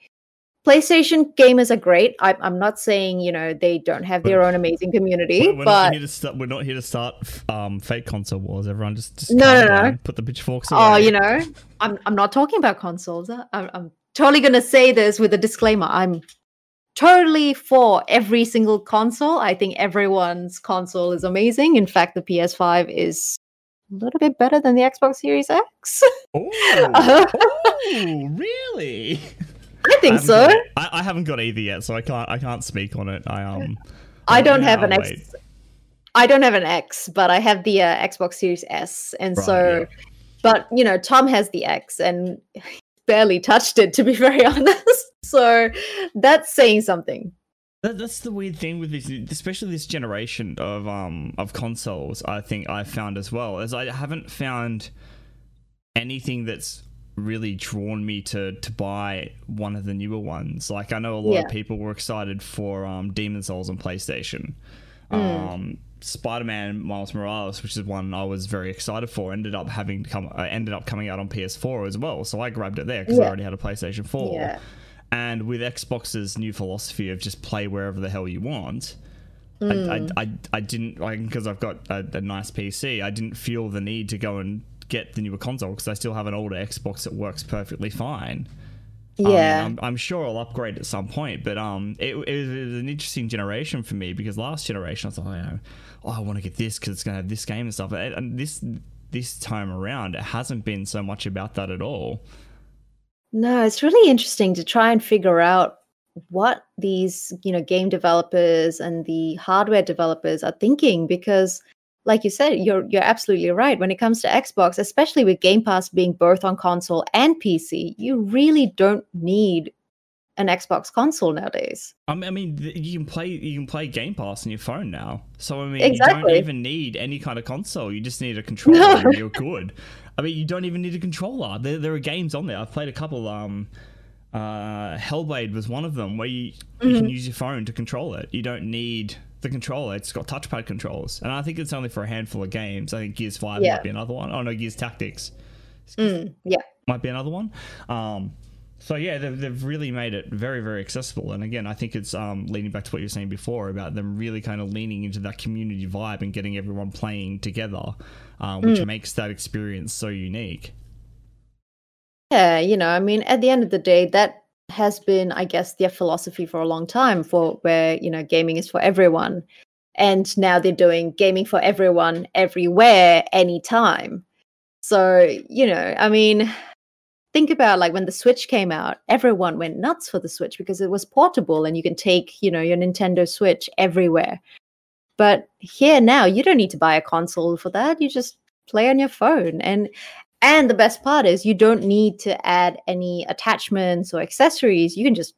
PlayStation gamers are great. I, I'm not saying you know they don't have their own amazing community, we're, we're but not here to start. We're not here to start um, fake console wars. Everyone, just, just No, no, no. Put the pitchforks away. oh, you know, I'm I'm not talking about consoles. I- I'm, I'm totally gonna say this with a disclaimer. I'm totally for every single console. I think everyone's console is amazing. In fact, the PS5 is a little bit better than the Xbox Series X. Oh, oh, really? I think haven't so. got. I, I haven't got either yet, so I can't. I can't speak on it. I um. I don't have an X. wait. I don't have an X, but I have the uh, Xbox Series S, and Right, so, yeah. but you know, Tom has the X and barely touched it, to be very honest. So that's saying something. That, that's the weird thing with this, especially this generation of um of consoles. I think I've found as well as I haven't found anything that's really drawn me to to buy one of the newer ones. Like I know a lot Yeah. of people were excited for um Demon's Souls on PlayStation. Mm. Um Spider-Man Miles Morales, which is one I was very excited for, ended up having come uh, ended up coming out on PS4 as well. So I grabbed it there because I already had a PlayStation 4. Yeah. And with Xbox's new philosophy of just play wherever the hell you want, I, Mm. I, I, I didn't like because I've got a, a nice PC. I didn't feel the need to go and get the newer console because I still have an older Xbox that works perfectly fine. Mean, Yeah. I'm, I'm sure I'll upgrade at some point, but um, it, it, was, it was an interesting generation for me because last generation I thought, oh, you know, oh, I want to get this because it's gonna have this game and stuff. And this this time around, it hasn't been so much about that at all. No, it's really interesting to try and figure out what these, you know, game developers and the hardware developers are thinking because like you said, you're you're absolutely right. When it comes to Xbox, especially with Game Pass being both on console and PC, you really don't need an Xbox console nowadays. I mean, you can play you can play Game Pass on your phone now. So I mean, exactly. you don't even need any kind of console. You just need a controller, no. and you're good. I mean, you don't even need a controller. There, there are games on there. I've played a couple. Um, uh, Hellblade was one of them where you, mm-hmm. you can use your phone to control it. You don't need the controller. It's got touchpad controls, and I think it's only for a handful of games. I think Gears Five yeah. might be another one. Oh no, Gears Tactics. Mm, yeah, might be another one. Um, so yeah, they've, they've really made it very very accessible. And again, I think it's um, leading back to what you were saying before about them really kind of leaning into that community vibe and getting everyone playing together, um, which mm. makes that experience so unique. Yeah, you know, I mean, at the end of the day, that has been, I guess, their philosophy for a long time for where, you know, gaming is for everyone. And now they're doing gaming for everyone, everywhere, anytime. So, you know, I mean, think about like when the Switch came out, everyone went nuts for the Switch because it was portable and you can take, you know, your Nintendo Switch everywhere. But here now, you don't need to buy a console for that. You just play on your phone. And and the best part is you don't need to add any attachments or accessories. You can just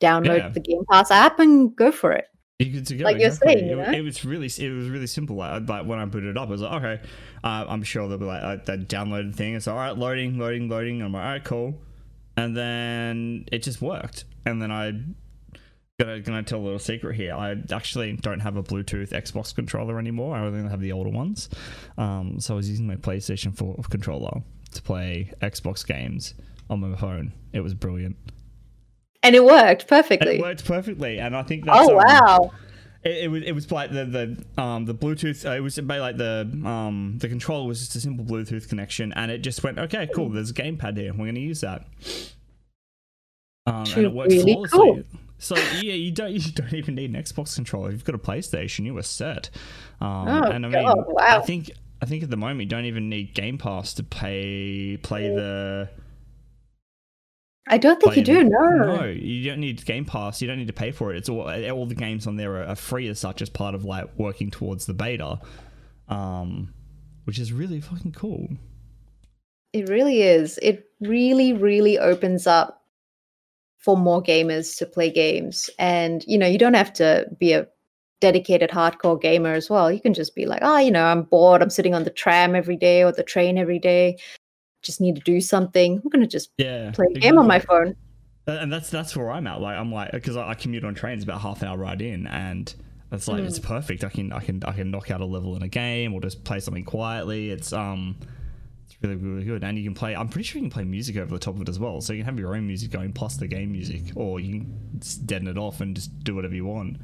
download yeah. the Game Pass app and go for it. You could go, like you're saying, you know? it, it, was really it was really simple. Like, like, when I put it up, I was like, okay, uh, I'm sure they'll be like, like that downloaded thing. It's all right, loading, loading, loading. I'm like, all right, cool, and then it just worked. And then I gonna gonna tell a little secret here. I actually don't have a Bluetooth Xbox controller anymore. I only have the older ones. Um, so I was using my PlayStation 4 controller to play Xbox games on my phone. It was brilliant. And it worked perfectly. it worked perfectly, and I think that's. Oh wow! It, it, was it was like the the um the Bluetooth. Uh, it was like the um the controller was just a simple Bluetooth connection, and it just went okay, cool. There's a gamepad here. We're going to use that. Um, and it worked really flawlessly. Cool. So yeah, you don't you don't even need an Xbox controller. If you've got a PlayStation, you are set. Um, oh, and I mean, God, wow. I think I think at the moment you don't even need Game Pass to pay play the I don't think you do. No, no, you don't need Game Pass. You don't need to pay for it. It's all all the games on there are, are free as such as part of like working towards the beta, um, which is really fucking cool. It really is. It really, really opens up for more gamers to play games, and you know, you don't have to be a dedicated hardcore gamer as well. You can just be like, oh, you know, I'm bored. I'm sitting on the tram every day or the train every day just need to do something. I'm gonna just yeah play a game on my phone. And that's that's where I'm at. Like I'm like because I, I, commute on trains about half an hour ride in, and it's like mm. it's perfect. I can I can I can knock out a level in a game or just play something quietly. It's um really really good, and you can play. I'm pretty sure you can play music over the top of it as well. So you can have your own music going plus the game music, or you can deaden it off and just do whatever you want.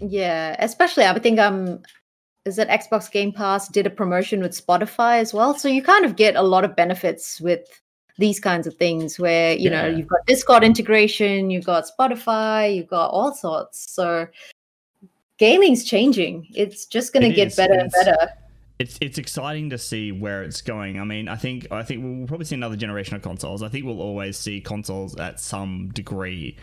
Yeah, especially I think I'm is that Xbox Game Pass did a promotion with Spotify as well. So you kind of get a lot of benefits with these kinds of things where, you yeah. know, you've got Discord integration, you've got Spotify, you've got all sorts. So gaming's changing. It's just going to get is. better it's, and better. It's it's exciting to see where it's going. I mean, I think I think we'll probably see another generation of consoles. I think we'll always see consoles at some degree.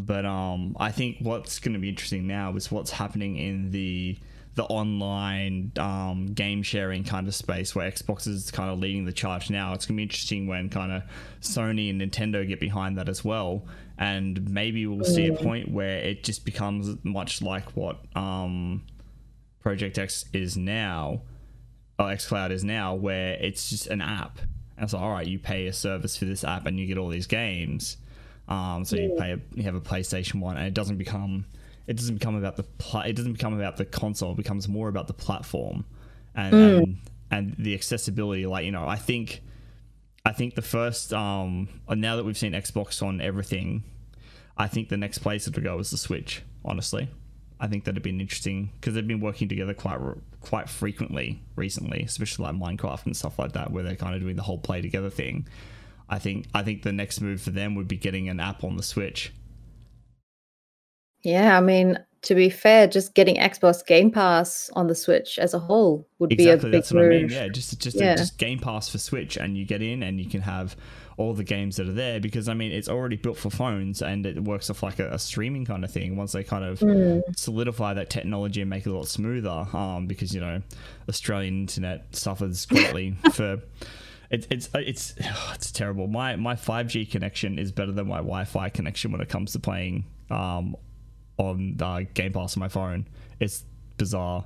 But um I think what's going to be interesting now is what's happening in the the online um, game sharing kind of space where Xbox is kind of leading the charge now. It's going to be interesting when kind of Sony and Nintendo get behind that as well. And maybe we'll see a point where it just becomes much like what um, Project X is now, or xCloud is now, where it's just an app. And it's like, all right, you pay a service for this app and you get all these games. Um, so you pay, a, you have a PlayStation One, and it doesn't become it doesn't become about the pl- it doesn't become about the console. It becomes more about the platform and mm. and, and the accessibility. Like you know, I think I think the first um now that we've seen Xbox on everything, I think the next place to go is the Switch. Honestly, I think that'd be an interesting because they've been working together quite quite frequently recently, especially like Minecraft and stuff like that, where they're kind of doing the whole play together thing. I think I think the next move for them would be getting an app on the Switch yeah, I mean, to be fair, just getting Xbox Game Pass on the Switch as a whole would exactly, be a big that's what I mean. Yeah, just just Yeah. just Game Pass for Switch, and you get in and you can have all the games that are there because I mean it's already built for phones and it works off like a, a streaming kind of thing. Once they kind of Mm. solidify that technology and make it a lot smoother, um, because you know Australian internet suffers greatly for. It's it's it's it's terrible. My my five G connection is better than my Wi Fi connection when it comes to playing um on uh, Game Pass on my phone. It's bizarre.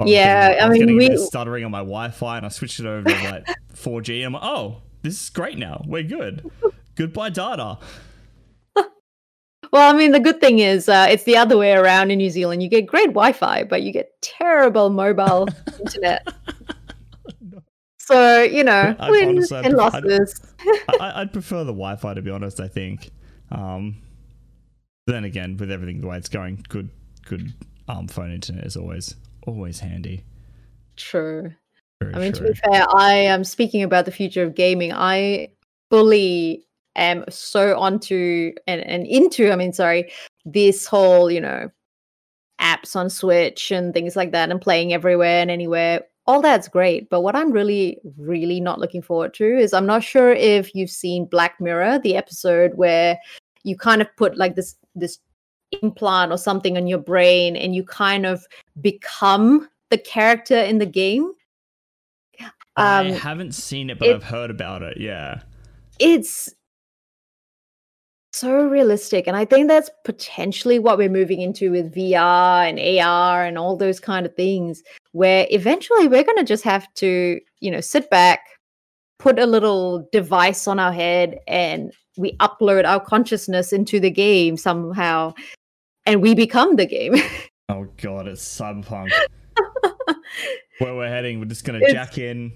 was Yeah, getting- I was mean, getting a bit we- stuttering on my Wi-Fi, and I switched it over to like 4G. And I'm like, oh, this is great now. We're good. Goodbye, data. Well, I mean, the good thing is uh, it's the other way around in New Zealand. You get great Wi-Fi, but you get terrible mobile internet. So you know, I'd wins honestly- and I'd- I'd- losses. I, I'd prefer the Wi-Fi to be honest. I think. Um, then again, with everything the way it's going, good, good um, phone internet is always always handy. True. Very I mean, to be fair, I am speaking about the future of gaming. I fully am so onto and, and into, I mean, sorry, this whole, you know, apps on Switch and things like that and playing everywhere and anywhere. All that's great. But what I'm really, really not looking forward to is I'm not sure if you've seen Black Mirror, the episode where you kind of put like this this implant or something on your brain and you kind of become the character in the game. I Um, haven't seen it, but it- I've heard about it. Yeah. it's so realistic and i think that's potentially what we're moving into with vr and ar and all those kind of things where eventually we're going to just have to you know sit back put a little device on our head and we upload our consciousness into the game somehow and we become the game Oh god, it's cyberpunk. Where we're heading, we're just gonna It's- jack in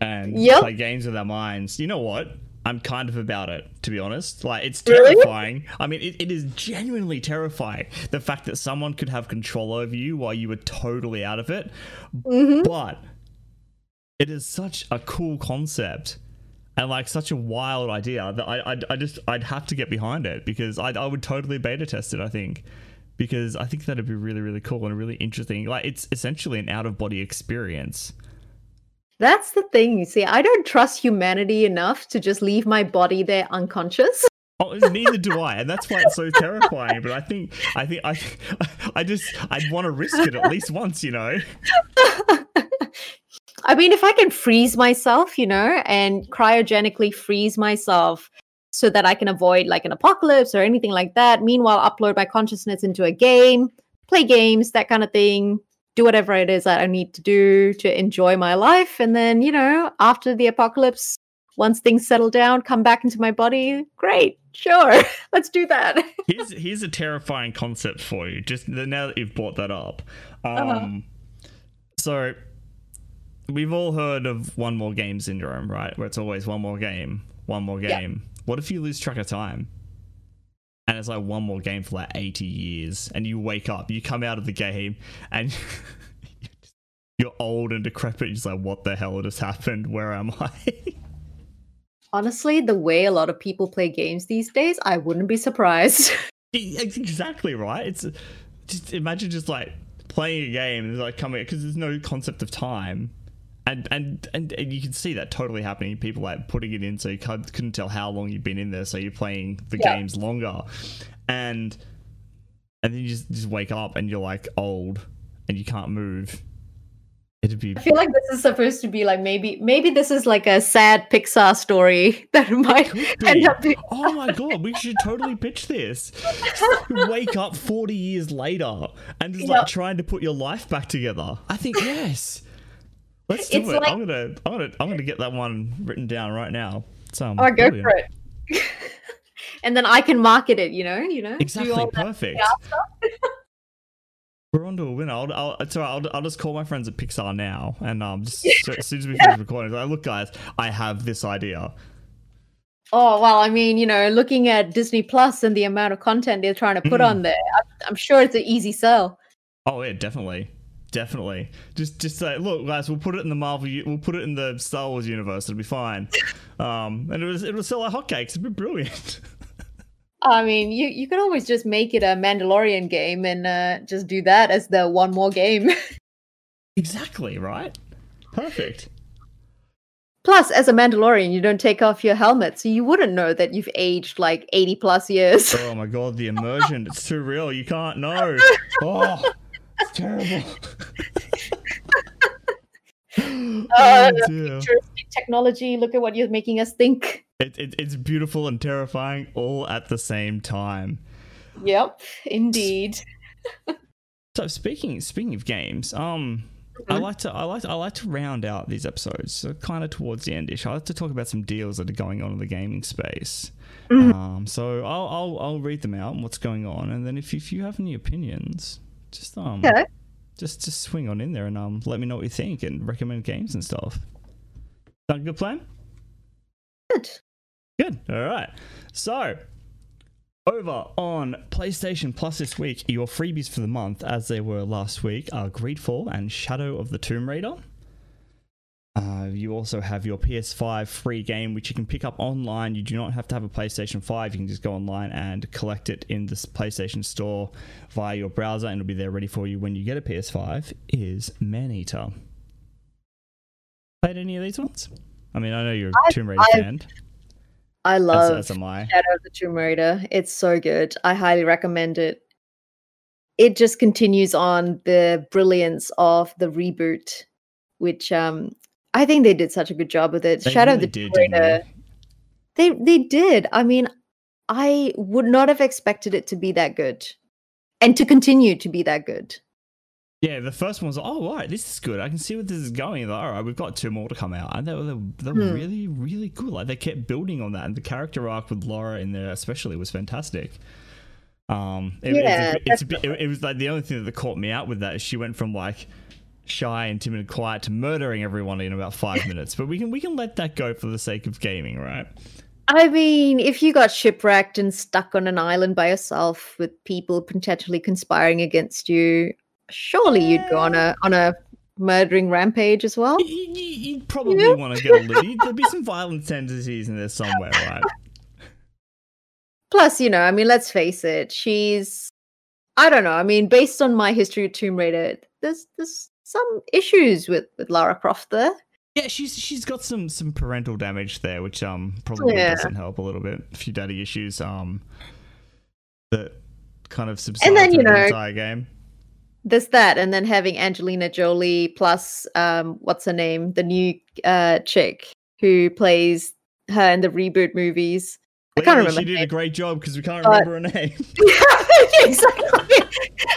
and Yep. play games with our minds. You know what? I'm kind of about it, to be honest. Like, it's Really? terrifying. I mean, it, it is genuinely terrifying. The fact that someone could have control over you while you were totally out of it. Mhm. But it is such a cool concept and like such a wild idea that I, I, I just I'd have to get behind it because I, I would totally beta test it. I think because I think that'd be really really cool and really interesting. Like it's essentially an out of body experience. that's the thing you see i don't trust humanity enough to just leave my body there unconscious Oh, neither do I, and that's why it's so terrifying. But I think I think I I just I'd want to risk it at least once, you know. I mean, if I can freeze myself, you know, and cryogenically freeze myself so that I can avoid like an apocalypse or anything like that, meanwhile, upload my consciousness into a game, play games, that kind of thing, do whatever it is that I need to do to enjoy my life. And then, you know, after the apocalypse, once things settle down, come back into my body. Great, sure, let's do that. here's here's a terrifying concept for you. Just now that you've brought that up, um, Uh-huh. so we've all heard of one more game syndrome, right? Where it's always one more game, one more game. What if you lose track of time? And it's like one more game for like 80 years, and you wake up, you come out of the game, and you're old and decrepit. You're just like, what the hell just happened? Where am I? Honestly, the way a lot of people play games these days, I wouldn't be surprised. It's exactly right. It's just imagine just like playing a game and like coming because there's no concept of time, and, and and and you can see that totally happening. People like putting it in so you couldn't tell how long you've been in there, so you're playing the Yeah. games longer, and and then you just just wake up and you're like old and you can't move. It'd be I feel like this is supposed to be like maybe maybe this is like a sad Pixar story that might end up being Oh my god, we should totally pitch this. Wake up 40 years later and just like trying to put your life back together. I think yes. Let's do It's it. like- I'm gonna I'm gonna I'm gonna get that one written down right now. So, um, oh go brilliant. for it. and then I can market it, you know, you know. Exactly perfect. We're on to a winner. I'll, I'll, it's all right, I'll, I'll just call my friends at Pixar now, and um, just so, as soon as we finish recording, like, look, guys, I have this idea. Oh well, I mean, you know, looking at Disney Plus and the amount of content they're trying to put Mm. on there, I'm, I'm sure it's an easy sell. Oh yeah, definitely, definitely. Just just say, look, guys, we'll put it in the Marvel, we'll put it in the Star Wars universe. It'll be fine. Um, and it was it'll sell like hotcakes. It'd be brilliant. I mean, you you could always just make it a Mandalorian game and uh, just do that as the one more game. exactly right. Perfect. Plus, as a Mandalorian, you don't take off your helmet, so you wouldn't know that you've aged like 80 plus years. Oh my god, the immersion, it's too real. You can't know. Oh, it's terrible. Uh, futuristic technology, look at what you're making us think. It, it, it's beautiful and terrifying all at the same time. Yep, indeed. so speaking speaking of games, um, I like to I like to, I like to round out these episodes so kind of towards the endish. I like to talk about some deals that are going on in the gaming space. Mm-hmm. Um, so I'll, I'll I'll read them out and what's going on, and then if if you have any opinions, just um just just swing on in there and um let me know what you think and recommend games and stuff. That a good plan? Good. Good. All right. So over on PlayStation Plus this week, your freebies for the month, as they were last week, are Greedfall and Shadow of the Tomb Raider. Uh, you also have your PS5 free game, which you can pick up online. You do not have to have a PlayStation 5. You can just go online and collect it in the PlayStation Store via your browser, and it'll be there ready for you when you get a PS5. Is Maneater. Played any of these ones? I mean, I know you're a Tomb Raider fan. I love as, as Shadow of the Tomb Raider. It's so good. I highly recommend it. It just continues on the brilliance of the reboot, which um I think they did such a good job with it. They Shadow really the did. They they did. I mean, I would not have expected it to be that good. And to continue to be that good. Yeah, the first one was oh right, this is good. I can see where this is going. Like, all right, we've got two more to come out, and they were they, were hmm. really really good. Like they kept building on that, and the character arc with Lara in there especially was fantastic. Um, it, yeah, it's, a, it's a bit, it, it, was like the only thing that caught me out with that is she went from like shy and timid and quiet to murdering everyone in about five minutes. But we can we can let that go for the sake of gaming, right? I mean, if you got shipwrecked and stuck on an island by yourself with people potentially conspiring against you, surely you'd go on a on a murdering rampage as well. You, would probably yeah. want to get a little. There'd be some violent tendencies in there somewhere, right? Plus, you know, I mean, let's face it, she's. I don't know. I mean, based on my history of Tomb Raider, there's there's some issues with with Lara Croft there. Yeah, she's she's got some some parental damage there, which um probably yeah. doesn't help a little bit. A few daddy issues um that kind of subside and then, you know, the entire game there's that, and then having Angelina Jolie plus um, what's her name, the new uh, chick who plays her in the reboot movies. I can't remember. She did a great job because we can't remember her name. yeah, exactly.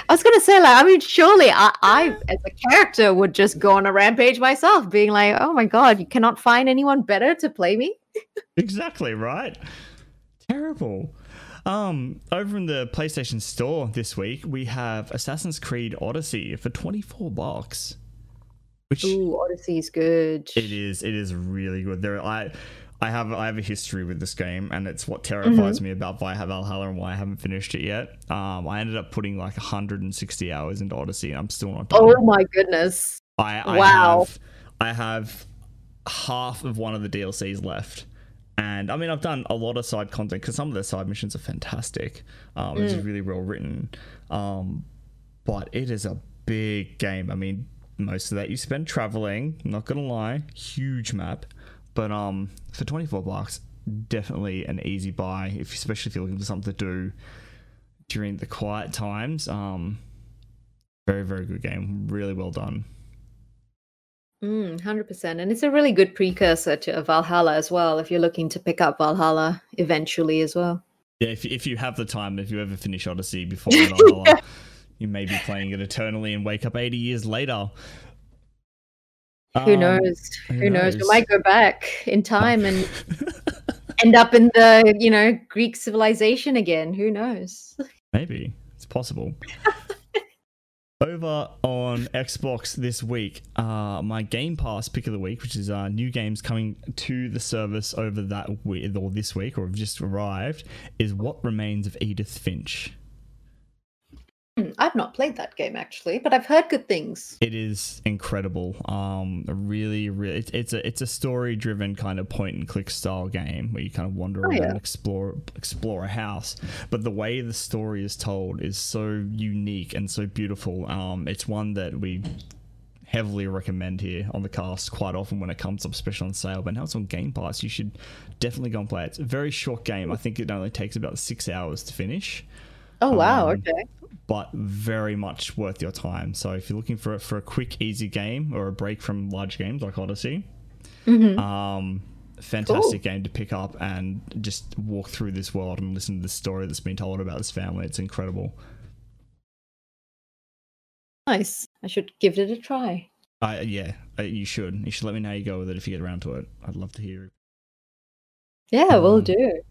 I was gonna say, like, I mean, surely I, I, as a character, would just go on a rampage myself, being like, "Oh my god, you cannot find anyone better to play me." exactly right. Terrible. Um, over in the PlayStation Store this week, we have Assassin's Creed Odyssey for twenty four bucks. Which Ooh, Odyssey is good. It is. It is really good. There, I. I have I have a history with this game, and it's what terrifies mm-hmm. me about Valhalla and why I haven't finished it yet. Um, I ended up putting like 160 hours into Odyssey, and I'm still not done. Oh my goodness! I, I wow. Have, I have half of one of the DLCs left, and I mean, I've done a lot of side content because some of the side missions are fantastic. Um, mm. It's really well written. Um, but it is a big game. I mean, most of that you spend traveling. Not gonna lie, huge map. But um, for twenty four bucks, definitely an easy buy. If especially if you're looking for something to do during the quiet times. Um, very very good game. Really well done. Mm, 100%. And it's a really good precursor to Valhalla as well, if you're looking to pick up Valhalla eventually as well. Yeah, if, if you have the time, if you ever finish Odyssey before Valhalla, you may be playing it eternally and wake up 80 years later. Who um, knows? Who, who knows? knows? We might go back in time and end up in the, you know, Greek civilization again. Who knows? Maybe. It's possible. Over on Xbox this week, uh, my Game Pass pick of the week, which is uh, new games coming to the service over that week or this week or have just arrived, is What Remains of Edith Finch. Hmm, I've not played that game actually, but I've heard good things. It is incredible. Um, really, really, it's, it's a it's a story driven kind of point and click style game where you kind of wander Oh, around yeah. and explore explore a house. But the way the story is told is so unique and so beautiful. Um, it's one that we heavily recommend here on the cast quite often when it comes up, especially on sale. But now it's on Game Pass, you should definitely go and play it. It's a very short game. I think it only takes about six hours to finish Oh wow, Um, okay. but very much worth your time. So if you're looking for for a quick, easy game or a break from large games like Odyssey, Mhm. um, fantastic Cool. game to pick up and just walk through this world and listen to the story that's been told about this family. It's incredible. Nice. I should give it a try. Uh, yeah, uh, you should. You should let me know how you go with it if you get around to it. I'd love to hear. Yeah, we'll Um, do.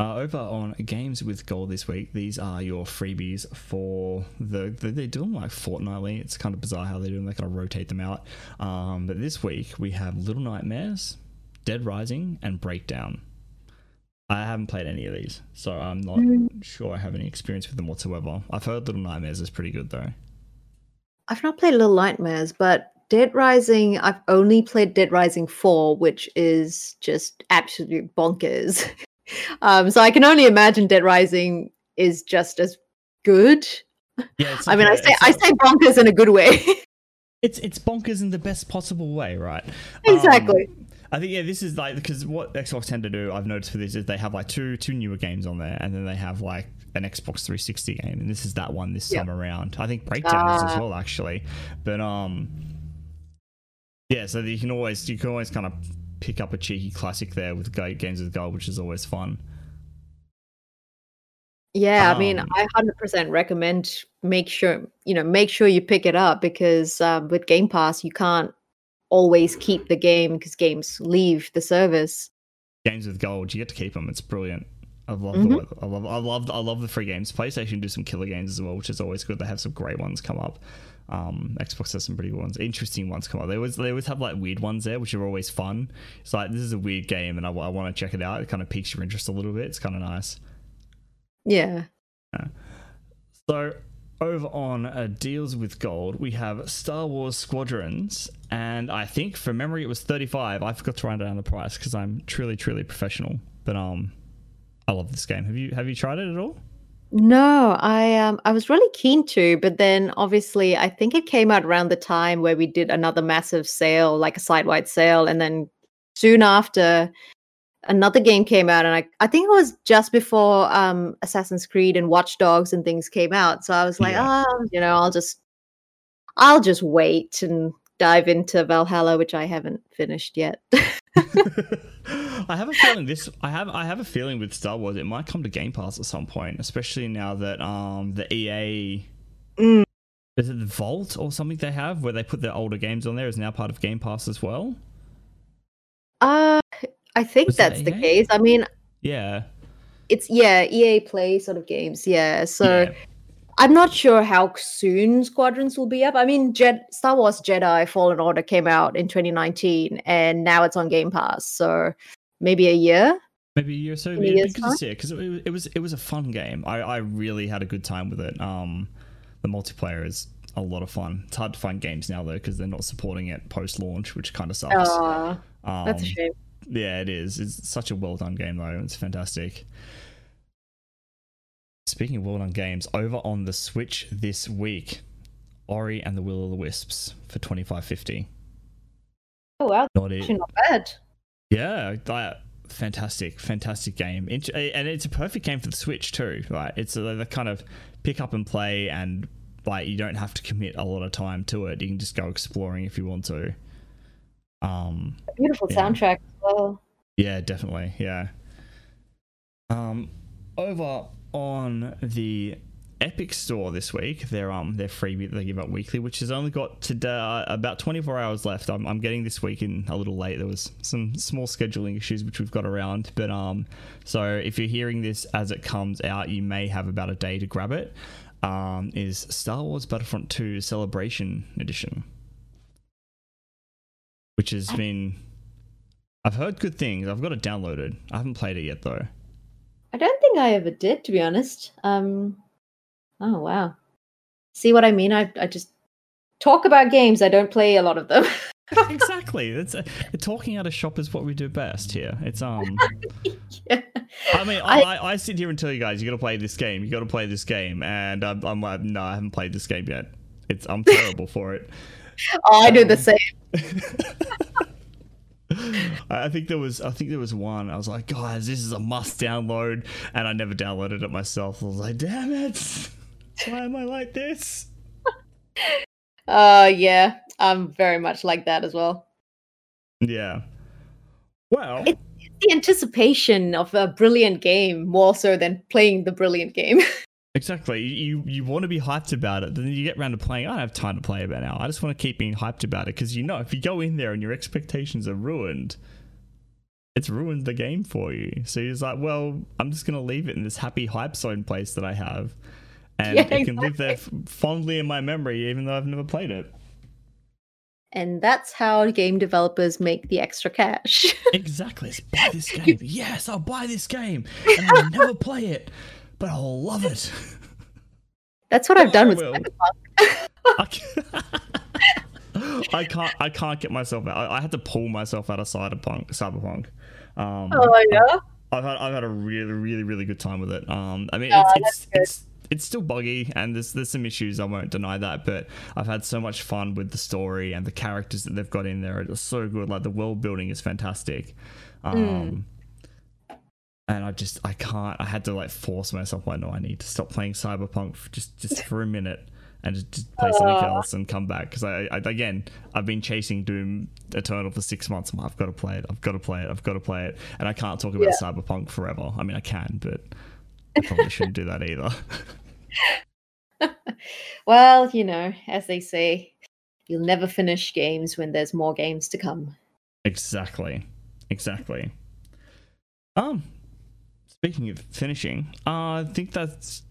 Uh, over on Games with Gold this week, these are your freebies for the, the they do them like fortnightly. It's kind of bizarre how they do them. They kind of rotate them out. Um, but this week we have Little Nightmares, Dead Rising, and Breakdown. I haven't played any of these, so I'm not Mm. sure I have any experience with them whatsoever. I've heard Little Nightmares is pretty good though. I've not played Little Nightmares, but Dead Rising, I've only played Dead Rising 4, which is just absolutely bonkers. um, so I can only imagine Dead Rising is just as good. Yeah, it's I mean, I say I say bonkers in a good way. it's it's bonkers in the best possible way, right? Exactly. Um, I think yeah, this is like because what Xbox tend to do, I've noticed for this is they have like two two newer games on there, and then they have like an Xbox 360 game, and this is that one this Yeah. time around. I think Breakdown is as Ah. well actually, but um, yeah, so you can always you can always kind of pick up a cheeky classic there with games with gold, which is always fun. Yeah, I mean, Um, I hundred percent recommend make sure you know make sure you pick it up because um, with Game Pass you can't always keep the game because games leave the service. Games with gold, you get to keep them. It's brilliant. I love the Mhm. way, I love I love I love the free games. PlayStation do some killer games as well, which is always good. They have some great ones come up. Um, Xbox has some pretty good ones, interesting ones come up. They always they always have like weird ones there, which are always fun. It's like this is a weird game, and I, want to check it out. It kind of piques your interest a little bit. It's kind of nice. Yeah. So over on uh, deals with gold, we have Star Wars Squadrons, and I think from memory it was thirty five. I forgot to write down the price because I'm truly truly professional. But um, I love this game. Have you have you tried it at all? No, I um I was really keen to, but then obviously I think it came out around the time where we did another massive sale, like a site-wide sale, and then soon after another game came out and I I think it was just before um Assassin's Creed and Watch Dogs and things came out. So I was like, Yeah. oh, you know, I'll just I'll just wait and dive into Valhalla, which I haven't finished yet. I have a feeling this. I have. I have a feeling with Star Wars, it might come to Game Pass at some point, especially now that um the EA Mm. is it the Vault or something they have where they put their older games on there is now part of Game Pass as well. Uh I think Was that that's the case. I mean, Yeah. it's yeah, EA Play sort of games. Yeah. So yeah. I'm not sure how soon Squadrons will be up. I mean, Jed- Star Wars Jedi Fallen Order came out in 2019, and now it's on Game Pass. So maybe a year. Maybe a year or so. Maybe a It'd be year's good to see it because it, it was it was a fun game. I, I really had a good time with it. Um, the multiplayer is a lot of fun. It's hard to find games now though because they're not supporting it post launch, which kind of sucks. Uh, um, that's a shame. Yeah, it is. It's such a well done game though. It's fantastic. Speaking of well done games, over on the Switch this week, Ori and the Will of the Wisps for twenty five fifty. Oh wow, Not it. not bad. Yeah, that fantastic, fantastic game, and it's a perfect game for the Switch too. Right, it's a, the kind of pick up and play, and like you don't have to commit a lot of time to it. You can just go exploring if you want to. Um, Beautiful Yeah. soundtrack as well. yeah, definitely, yeah. Um, over on the Epic Store this week, their um their freebie that they give out weekly, which has only got today uh, about 24 hours left. I'm, I'm getting this week in a little late. There was some small scheduling issues which we've got around, but um, so if you're hearing this as it comes out, you may have about a day to grab it. Um, is Star Wars Battlefront 2 Celebration Edition, which has been. I've heard good things. I've got it downloaded. I haven't played it yet though. I don't think I ever did, to be honest. Um, oh wow. See what I mean? I, I just talk about games. I don't play a lot of them. exactly. It's uh, talking out of shop is what we do best here. It's um. yeah. I mean, I, I, I, sit here and tell you guys, you got to play this game. You got to play this game, and I'm, I'm like, no, I haven't played this game yet. It's I'm terrible for it. Oh, I do the same. I think there was I think there was one. I was like, guys, this is a must download, and I never downloaded it myself. I was like, damn it, why am I like this? Uh, yeah, I'm very much like that as well. Yeah. Well, it's the anticipation of a brilliant game more so than playing the brilliant game. Exactly. You you want to be hyped about it, then you get around to playing. I don't have time to play about now. I just want to keep being hyped about it because you know if you go in there and your expectations are ruined, it's ruined the game for you. So you're just like, well, I'm just gonna leave it in this happy hype zone place that I have, and yeah, it can exactly. live there fondly in my memory, even though I've never played it. And that's how game developers make the extra cash. exactly. Let's buy this game. yes, I'll buy this game, and I'll never play it but I'll love it. That's what I've done with Cyberpunk. I can't. I can't get myself out. I, I had to pull myself out of Cyberpunk. Cyberpunk. Um, oh yeah. I've had I've had a really really really good time with it. Um, I mean, oh, it's, it's, it's it's still buggy and there's there's some issues. I won't deny that, but I've had so much fun with the story and the characters that they've got in there. It's so good. Like the world building is fantastic. Um, mm and I just I can't. I had to like force myself. Like, no, I need to stop playing Cyberpunk for just just for a minute and just, just play something else and come back because I, I, again I've been chasing Doom Eternal for six months. I've got to play it. I've got to play it. I've got to play it, and I can't talk about yeah. Cyberpunk forever. I mean, I can, but I probably shouldn't do that either. well, you know, as they say, you'll never finish games when there's more games to come. Exactly. Exactly. Um, Speaking of finishing, uh, I think that's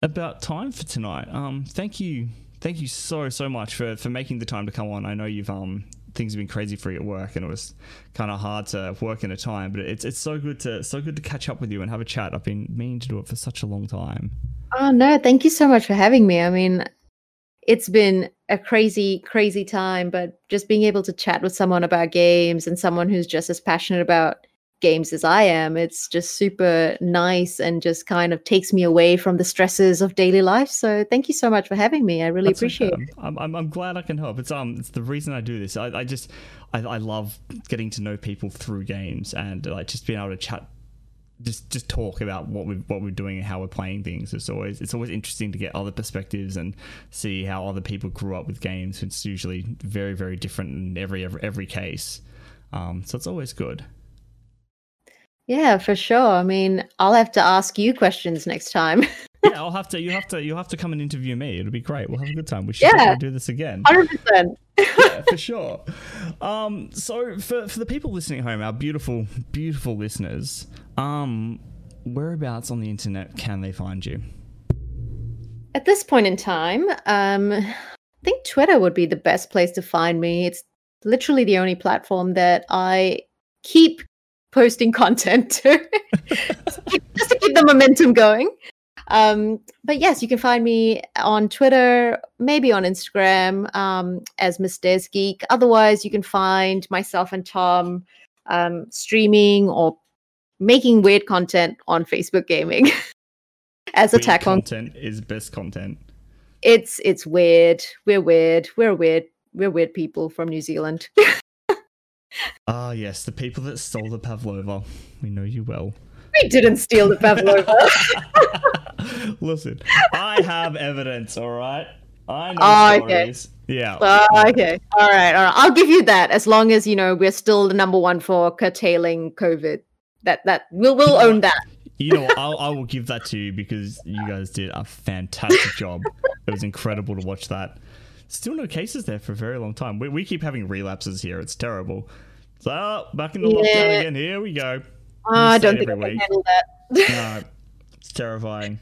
about time for tonight. Um, thank you, thank you so so much for for making the time to come on. I know you've um things have been crazy for you at work, and it was kind of hard to work in a time. But it's it's so good to so good to catch up with you and have a chat. I've been meaning to do it for such a long time. Oh no, thank you so much for having me. I mean, it's been a crazy crazy time, but just being able to chat with someone about games and someone who's just as passionate about games as I am, it's just super nice and just kind of takes me away from the stresses of daily life. So thank you so much for having me. I really That's appreciate okay. it. I'm, I'm, I'm, glad I can help. It's um it's the reason I do this. I, I just I, I love getting to know people through games and like just being able to chat just just talk about what we what we're doing and how we're playing things. It's always it's always interesting to get other perspectives and see how other people grew up with games. It's usually very very different in every every, every case. Um, so it's always good. Yeah, for sure. I mean, I'll have to ask you questions next time. yeah, I'll have to. You have to. You have to come and interview me. It'll be great. We'll have a good time. We should yeah. do this again. Hundred percent. Yeah, for sure. Um, so for for the people listening at home, our beautiful, beautiful listeners, um, whereabouts on the internet can they find you? At this point in time, um, I think Twitter would be the best place to find me. It's literally the only platform that I keep posting content to just to keep the momentum going. Um, but yes, you can find me on Twitter, maybe on Instagram um, as Miss Desi Geek. Otherwise, you can find myself and Tom um, streaming or making weird content on Facebook Gaming as weird Attack on. Content is best content. It's it's weird. We're weird. We're weird. We're weird people from New Zealand. Ah, yes, the people that stole the Pavlova. We know you well. We didn't steal the Pavlova. Listen, I have evidence, all right? I know oh, stories. Okay. Yeah. Uh, okay. All right. All right. I'll give you that as long as, you know, we're still the number one for curtailing COVID. That, that, we'll, we'll own that. You know, I'll, I will give that to you because you guys did a fantastic job. It was incredible to watch that. Still no cases there for a very long time. We, we keep having relapses here. It's terrible. So back in the yeah. lockdown again. Here we go. Uh, I don't think I can handle that. no, it's terrifying.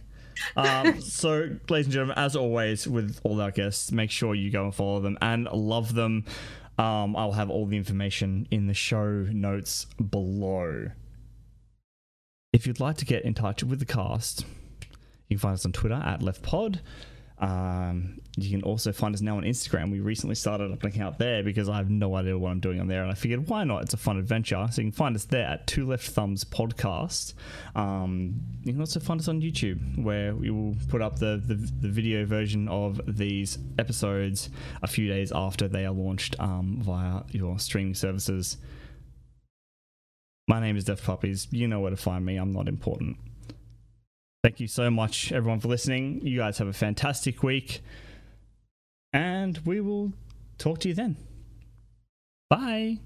Um, so, ladies and gentlemen, as always with all our guests, make sure you go and follow them and love them. Um, I'll have all the information in the show notes below. If you'd like to get in touch with the cast, you can find us on Twitter at LeftPod. Um, you can also find us now on Instagram. We recently started up an account there because I have no idea what I'm doing on there, and I figured why not? It's a fun adventure. So you can find us there at Two Left Thumbs Podcast. Um, you can also find us on YouTube, where we will put up the, the, the video version of these episodes a few days after they are launched um, via your streaming services. My name is Def Puppies. You know where to find me. I'm not important. Thank you so much, everyone, for listening. You guys have a fantastic week. And we will talk to you then. Bye.